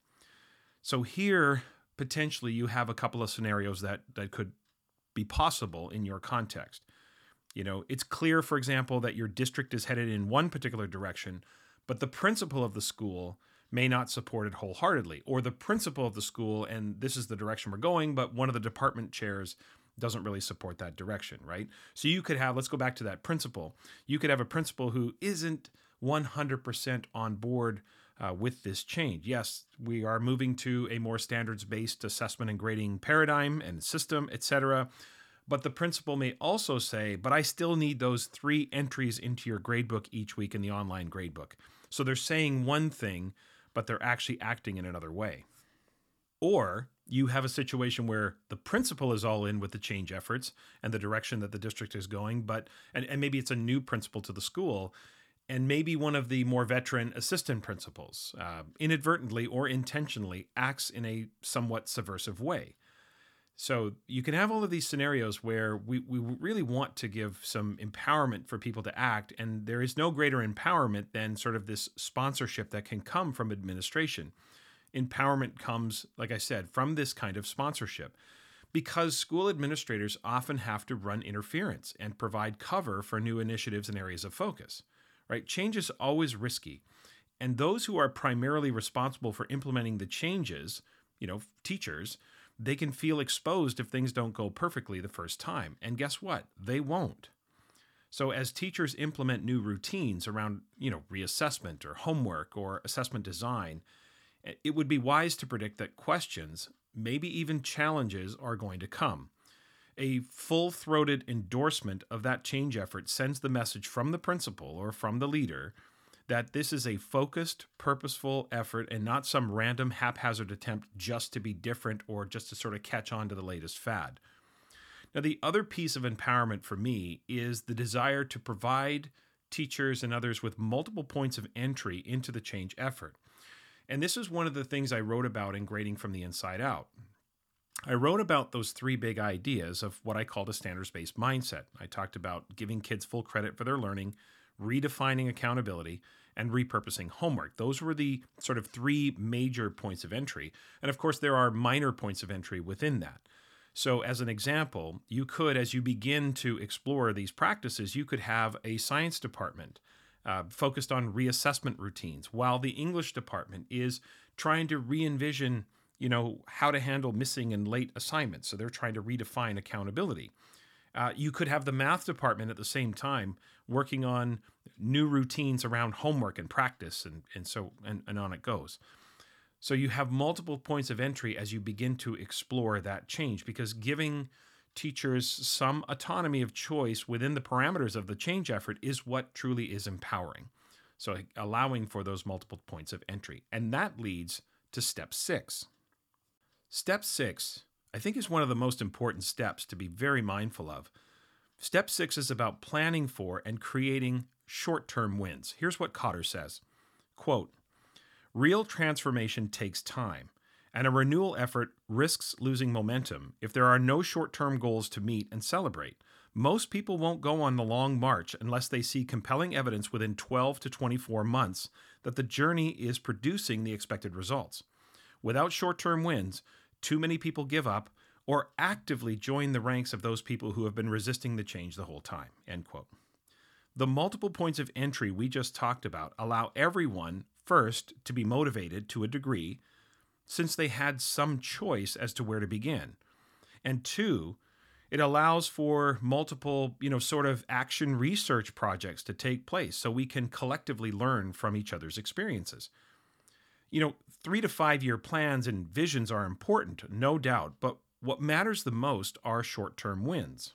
So here potentially you have a couple of scenarios that that could be possible in your context. You know, it's clear, for example, that your district is headed in one particular direction, but the principal of the school may not support it wholeheartedly, or the principal of the school, and this is the direction we're going, but one of the department chairs doesn't really support that direction, right? So you could have, let's go back to that principal. You could have a principal who isn't 100% on board uh, with this change. Yes, we are moving to a more standards based assessment and grading paradigm and system, etc. But the principal may also say, but I still need those three entries into your gradebook each week in the online gradebook. So they're saying one thing, but they're actually acting in another way. Or you have a situation where the principal is all in with the change efforts and the direction that the district is going, but and, and maybe it's a new principal to the school, and maybe one of the more veteran assistant principals uh, inadvertently or intentionally acts in a somewhat subversive way. So you can have all of these scenarios where we, we really want to give some empowerment for people to act, and there is no greater empowerment than sort of this sponsorship that can come from administration. Empowerment comes, like I said, from this kind of sponsorship because school administrators often have to run interference and provide cover for new initiatives and areas of focus. Right? Change is always risky. And those who are primarily responsible for implementing the changes, you know, teachers, they can feel exposed if things don't go perfectly the first time. And guess what? They won't. So as teachers implement new routines around, you know, reassessment or homework or assessment design, it would be wise to predict that questions, maybe even challenges are going to come. A full-throated endorsement of that change effort sends the message from the principal or from the leader that this is a focused, purposeful effort and not some random haphazard attempt just to be different or just to sort of catch on to the latest fad. Now, the other piece of empowerment for me is the desire to provide teachers and others with multiple points of entry into the change effort. And this is one of the things I wrote about in Grading from the Inside Out. I wrote about those three big ideas of what I called a standards based mindset. I talked about giving kids full credit for their learning, redefining accountability, and repurposing homework. Those were the sort of three major points of entry. And of course, there are minor points of entry within that. So, as an example, you could, as you begin to explore these practices, you could have a science department uh, focused on reassessment routines, while the English department is trying to re envision you know how to handle missing and late assignments. So they're trying to redefine accountability. Uh, you could have the math department at the same time working on new routines around homework and practice and, and so and, and on it goes. So you have multiple points of entry as you begin to explore that change because giving teachers some autonomy of choice within the parameters of the change effort is what truly is empowering. So allowing for those multiple points of entry. And that leads to step six. Step six, I think, is one of the most important steps to be very mindful of. Step six is about planning for and creating short term wins. Here's what Kotter says. Quote, Real transformation takes time, and a renewal effort risks losing momentum if there are no short term goals to meet and celebrate. Most people won't go on the long march unless they see compelling evidence within 12 to 24 months that the journey is producing the expected results. Without short term wins, too many people give up or actively join the ranks of those people who have been resisting the change the whole time. End quote. The multiple points of entry we just talked about allow everyone, first, to be motivated to a degree, since they had some choice as to where to begin. And two, it allows for multiple, you know, sort of action research projects to take place so we can collectively learn from each other's experiences. You know, three to five year plans and visions are important, no doubt, but what matters the most are short term wins.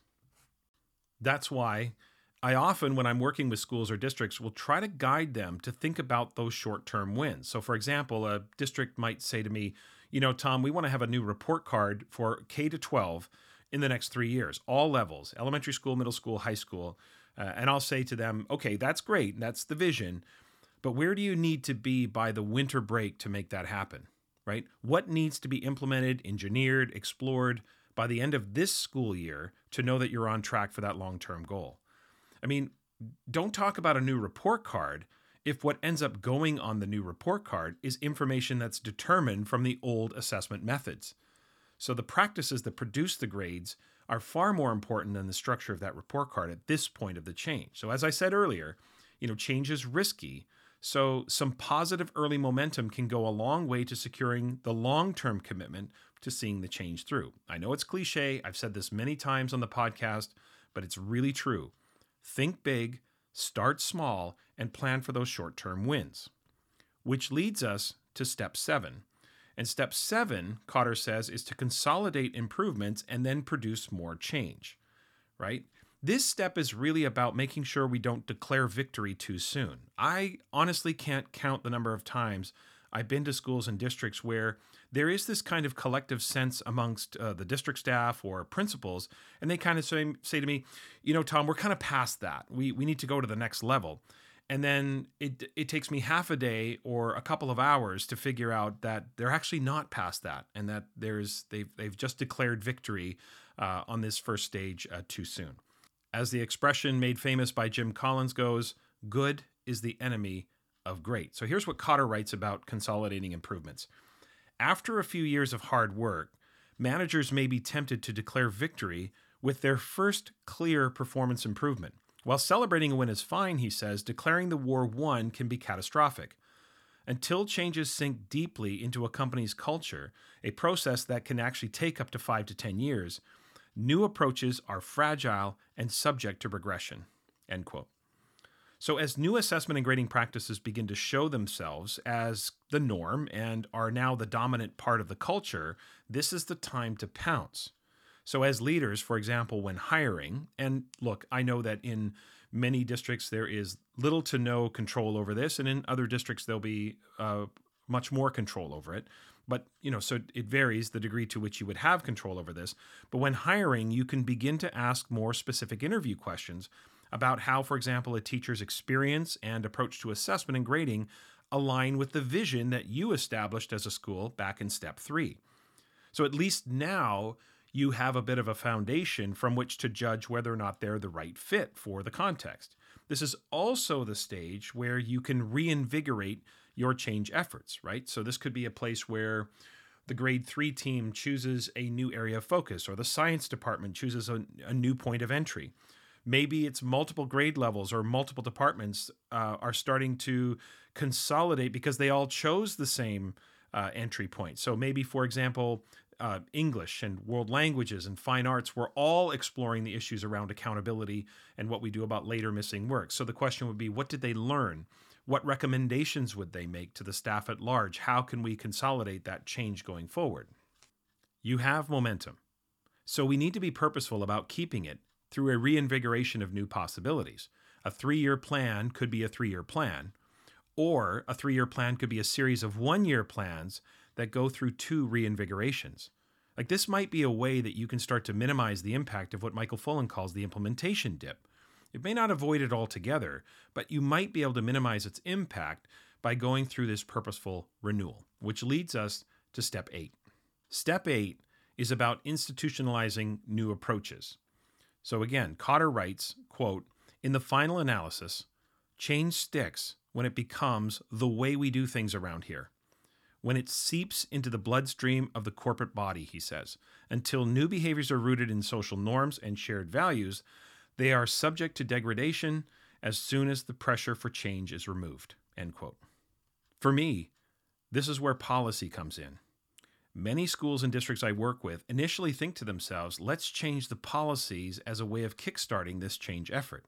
That's why I often, when I'm working with schools or districts, will try to guide them to think about those short term wins. So, for example, a district might say to me, you know, Tom, we want to have a new report card for K to 12 in the next three years, all levels elementary school, middle school, high school. Uh, and I'll say to them, okay, that's great. That's the vision. But where do you need to be by the winter break to make that happen? Right? What needs to be implemented, engineered, explored by the end of this school year to know that you're on track for that long term goal? I mean, don't talk about a new report card if what ends up going on the new report card is information that's determined from the old assessment methods. So the practices that produce the grades are far more important than the structure of that report card at this point of the change. So as I said earlier, you know, change is risky. So some positive early momentum can go a long way to securing the long-term commitment to seeing the change through. I know it's cliche, I've said this many times on the podcast, but it's really true. Think big, start small, and plan for those short-term wins. Which leads us to step 7, and step seven, Kotter says, is to consolidate improvements and then produce more change, right? This step is really about making sure we don't declare victory too soon. I honestly can't count the number of times I've been to schools and districts where there is this kind of collective sense amongst uh, the district staff or principals, and they kind of say, say to me, you know, Tom, we're kind of past that. We, we need to go to the next level and then it it takes me half a day or a couple of hours to figure out that they're actually not past that, and that there's they've they've just declared victory uh, on this first stage uh, too soon. As the expression made famous by Jim Collins goes, "Good is the enemy of great." So here's what Kotter writes about consolidating improvements. After a few years of hard work, managers may be tempted to declare victory with their first clear performance improvement. While celebrating a win is fine, he says, declaring the war won can be catastrophic. Until changes sink deeply into a company's culture, a process that can actually take up to five to 10 years, new approaches are fragile and subject to regression. End quote. So, as new assessment and grading practices begin to show themselves as the norm and are now the dominant part of the culture, this is the time to pounce. So, as leaders, for example, when hiring, and look, I know that in many districts there is little to no control over this, and in other districts there'll be uh, much more control over it. But you know, so it varies the degree to which you would have control over this. But when hiring, you can begin to ask more specific interview questions about how, for example, a teacher's experience and approach to assessment and grading align with the vision that you established as a school back in step three. So at least now you have a bit of a foundation from which to judge whether or not they're the right fit for the context. This is also the stage where you can reinvigorate your change efforts, right? So this could be a place where the grade three team chooses a new area of focus, or the science department chooses a, a new point of entry. Maybe it's multiple grade levels or multiple departments uh, are starting to consolidate because they all chose the same uh, entry point. So maybe, for example, uh, English and world languages and fine arts, we're all exploring the issues around accountability and what we do about later missing work. So the question would be what did they learn? What recommendations would they make to the staff at large? How can we consolidate that change going forward? You have momentum. So we need to be purposeful about keeping it through a reinvigoration of new possibilities. A three year plan could be a three year plan, or a three year plan could be a series of one year plans that go through two reinvigorations. Like this might be a way that you can start to minimize the impact of what Michael Fullan calls the implementation dip. It may not avoid it altogether, but you might be able to minimize its impact by going through this purposeful renewal, which leads us to step eight. Step eight is about institutionalizing new approaches. So again, Kotter writes, quote, in the final analysis, change sticks when it becomes the way we do things around here when it seeps into the bloodstream of the corporate body, he says. Until new behaviors are rooted in social norms and shared values, they are subject to degradation as soon as the pressure for change is removed. End quote. For me, this is where policy comes in. Many schools and districts I work with initially think to themselves, let's change the policies as a way of kickstarting this change effort.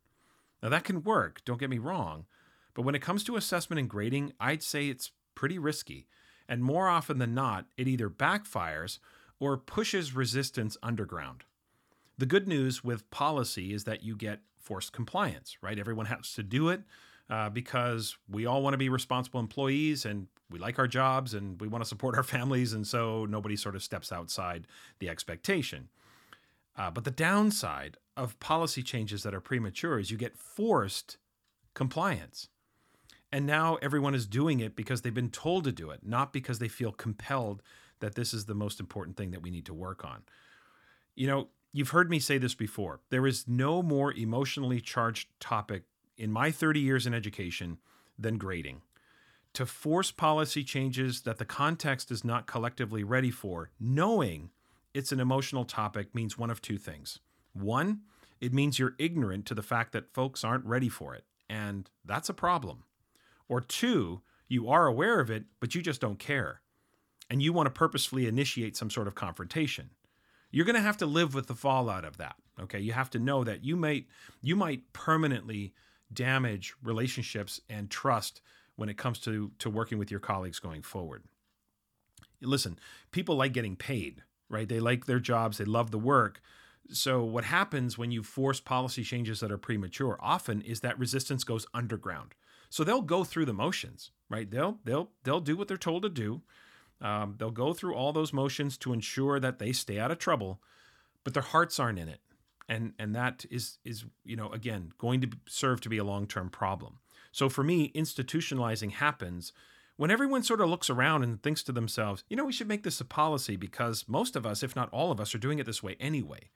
Now, that can work, don't get me wrong, but when it comes to assessment and grading, I'd say it's pretty risky and more often than not, it either backfires or pushes resistance underground. The good news with policy is that you get forced compliance, right? Everyone has to do it uh, because we all want to be responsible employees and we like our jobs and we want to support our families, and so nobody sort of steps outside the expectation. Uh, but the downside of policy changes that are premature is you get forced compliance. And now everyone is doing it because they've been told to do it, not because they feel compelled that this is the most important thing that we need to work on. You know, you've heard me say this before. There is no more emotionally charged topic in my 30 years in education than grading. To force policy changes that the context is not collectively ready for, knowing it's an emotional topic means one of two things. One, it means you're ignorant to the fact that folks aren't ready for it, and that's a problem. Or two, you are aware of it, but you just don't care, and you want to purposefully initiate some sort of confrontation. You're going to have to live with the fallout of that. Okay, you have to know that you might you might permanently damage relationships and trust when it comes to to working with your colleagues going forward. Listen, people like getting paid, right? They like their jobs, they love the work. So what happens when you force policy changes that are premature often is that resistance goes underground. So they'll go through the motions, right? They'll they'll they'll do what they're told to do. Um, they'll go through all those motions to ensure that they stay out of trouble, but their hearts aren't in it and and that is is you know again going to serve to be a long-term problem so for me institutionalizing happens when everyone sort of looks around and thinks to themselves you know we should make this a policy because most of us if not all of us are doing it this way anyway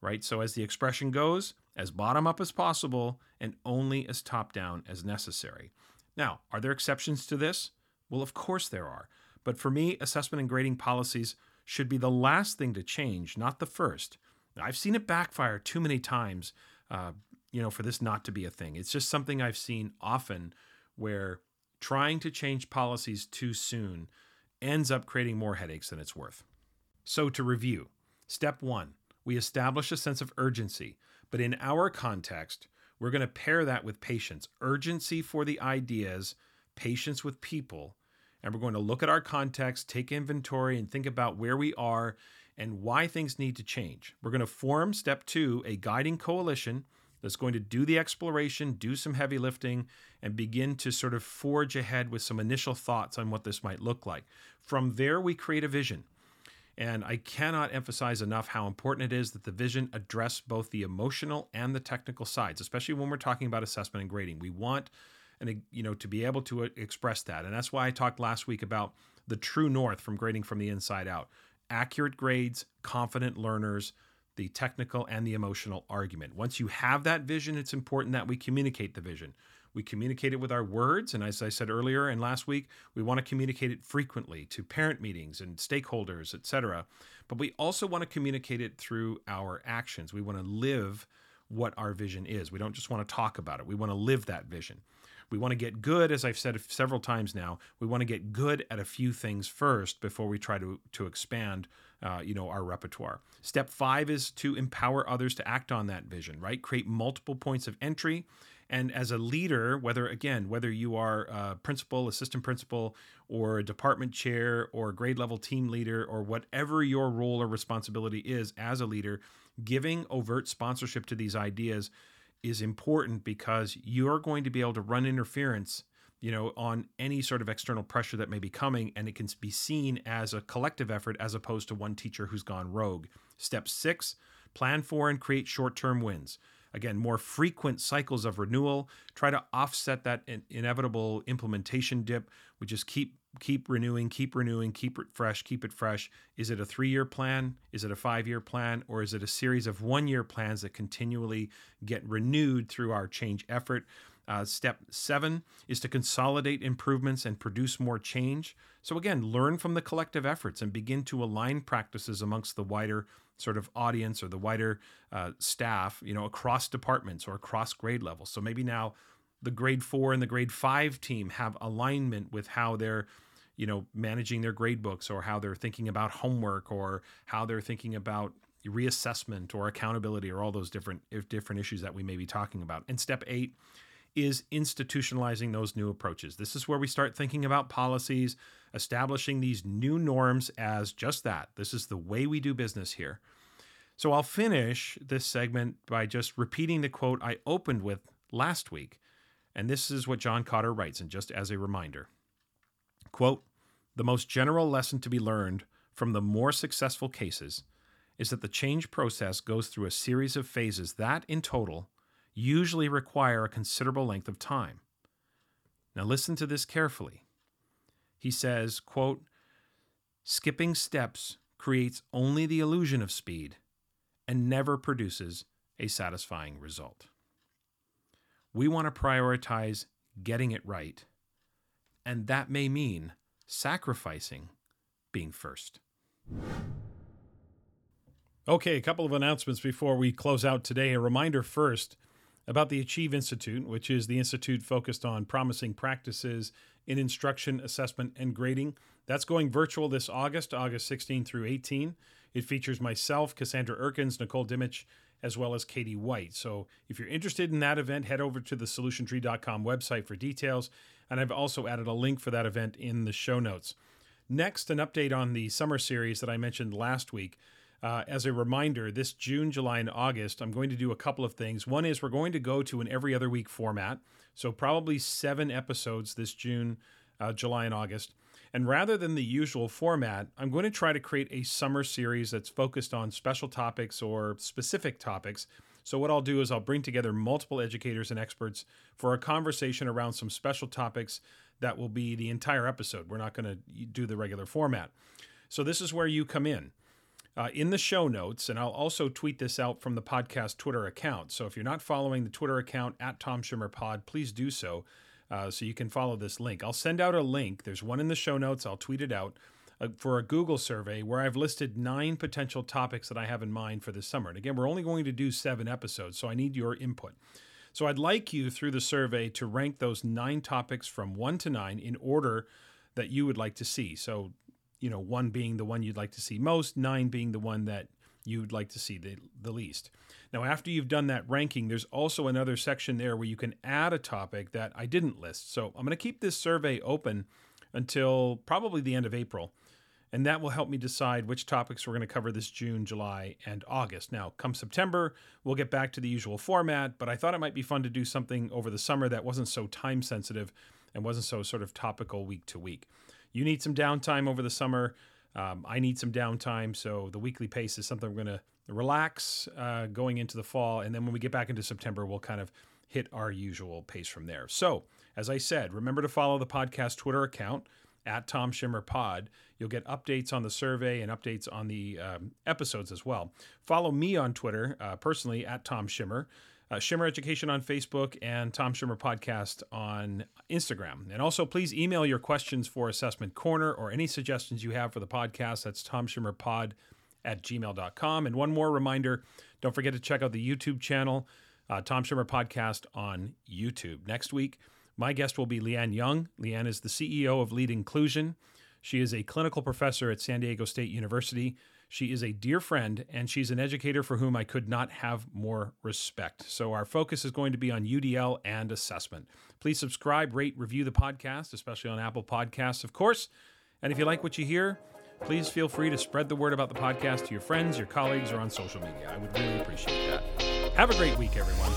right? So as the expression goes as bottom up as possible and only as top down as necessary. Now are there exceptions to this? Well of course there are. But for me assessment and grading policies should be the last thing to change not the first. I've seen it backfire too many times, uh, you know, for this not to be a thing. It's just something I've seen often where trying to change policies too soon ends up creating more headaches than it's worth. So, to review, step one, we establish a sense of urgency, but in our context, we're going to pair that with patience urgency for the ideas, patience with people, and we're going to look at our context, take inventory, and think about where we are and why things need to change. We're going to form, step two, a guiding coalition that's going to do the exploration, do some heavy lifting, and begin to sort of forge ahead with some initial thoughts on what this might look like. From there, we create a vision. And I cannot emphasize enough how important it is that the vision address both the emotional and the technical sides, especially when we're talking about assessment and grading. We want and you know to be able to uh, express that. And that's why I talked last week about the true north from grading from the inside out accurate grades, confident learners, the technical and the emotional argument. Once you have that vision, it's important that we communicate the vision. We communicate it with our words, and as I said earlier and last week, we want to communicate it frequently to parent meetings and stakeholders, etc. But we also want to communicate it through our actions. We want to live what our vision is. We don't just want to talk about it. We want to live that vision. We want to get good, as I've said several times now. We want to get good at a few things first before we try to to expand, uh, you know, our repertoire. Step five is to empower others to act on that vision. Right, create multiple points of entry. And as a leader, whether again, whether you are a principal, assistant principal, or a department chair, or grade level team leader, or whatever your role or responsibility is as a leader, giving overt sponsorship to these ideas is important because you're going to be able to run interference you know on any sort of external pressure that may be coming and it can be seen as a collective effort as opposed to one teacher who's gone rogue. Step 6 plan for and create short-term wins. Again more frequent cycles of renewal. Try to offset that in- inevitable implementation dip. We just keep keep renewing, keep renewing, keep it fresh, keep it fresh. Is it a three year plan? Is it a five year plan? Or is it a series of one year plans that continually get renewed through our change effort? Uh, step seven is to consolidate improvements and produce more change. So, again, learn from the collective efforts and begin to align practices amongst the wider sort of audience or the wider uh, staff, you know, across departments or across grade levels. So, maybe now the grade four and the grade five team have alignment with how they're you know managing their grade books or how they're thinking about homework or how they're thinking about reassessment or accountability or all those different different issues that we may be talking about. And step 8 is institutionalizing those new approaches. This is where we start thinking about policies, establishing these new norms as just that. This is the way we do business here. So I'll finish this segment by just repeating the quote I opened with last week. And this is what John Kotter writes, and just as a reminder Quote The most general lesson to be learned from the more successful cases is that the change process goes through a series of phases that, in total, usually require a considerable length of time. Now, listen to this carefully. He says, quote, Skipping steps creates only the illusion of speed and never produces a satisfying result. We want to prioritize getting it right and that may mean sacrificing being first. Okay, a couple of announcements before we close out today. A reminder first about the Achieve Institute, which is the institute focused on promising practices in instruction, assessment, and grading. That's going virtual this August, August 16 through 18. It features myself, Cassandra Erkins, Nicole Dimich, as well as Katie White. So if you're interested in that event, head over to the solutiontree.com website for details. And I've also added a link for that event in the show notes. Next, an update on the summer series that I mentioned last week. Uh, as a reminder, this June, July, and August, I'm going to do a couple of things. One is we're going to go to an every other week format. So, probably seven episodes this June, uh, July, and August. And rather than the usual format, I'm going to try to create a summer series that's focused on special topics or specific topics. So, what I'll do is I'll bring together multiple educators and experts for a conversation around some special topics that will be the entire episode. We're not going to do the regular format. So, this is where you come in. Uh, in the show notes, and I'll also tweet this out from the podcast Twitter account. So if you're not following the Twitter account at Tom Schimmer Pod, please do so uh, so you can follow this link. I'll send out a link. There's one in the show notes. I'll tweet it out for a Google survey where I've listed nine potential topics that I have in mind for this summer. And again, we're only going to do seven episodes, so I need your input. So I'd like you through the survey to rank those nine topics from one to nine in order that you would like to see. So, you know, one being the one you'd like to see most, nine being the one that you'd like to see the, the least. Now, after you've done that ranking, there's also another section there where you can add a topic that I didn't list. So I'm going to keep this survey open until probably the end of April. And that will help me decide which topics we're going to cover this June, July, and August. Now, come September, we'll get back to the usual format, but I thought it might be fun to do something over the summer that wasn't so time sensitive and wasn't so sort of topical week to week. You need some downtime over the summer. Um, I need some downtime, so the weekly pace is something we're going to relax uh, going into the fall. And then when we get back into September, we'll kind of hit our usual pace from there. So, as I said, remember to follow the podcast Twitter account at Tom Schimmer Pod. You'll get updates on the survey and updates on the um, episodes as well. Follow me on Twitter uh, personally at Tom Schimmer. Uh, Schimmer Education on Facebook and Tom Schimmer Podcast on Instagram. And also, please email your questions for Assessment Corner or any suggestions you have for the podcast. That's Tom Schimmer Pod at gmail.com. And one more reminder don't forget to check out the YouTube channel, uh, Tom Schimmer Podcast on YouTube. Next week, my guest will be Lee Ann Jung. Leanne is the CEO of Lead Inclusion. She is a clinical professor at San Diego State University. She is a dear friend, and she's an educator for whom I could not have more respect. So, our focus is going to be on UDL and assessment. Please subscribe, rate, review the podcast, especially on Apple Podcasts, of course. And if you like what you hear, please feel free to spread the word about the podcast to your friends, your colleagues, or on social media. I would really appreciate that. Have a great week, everyone.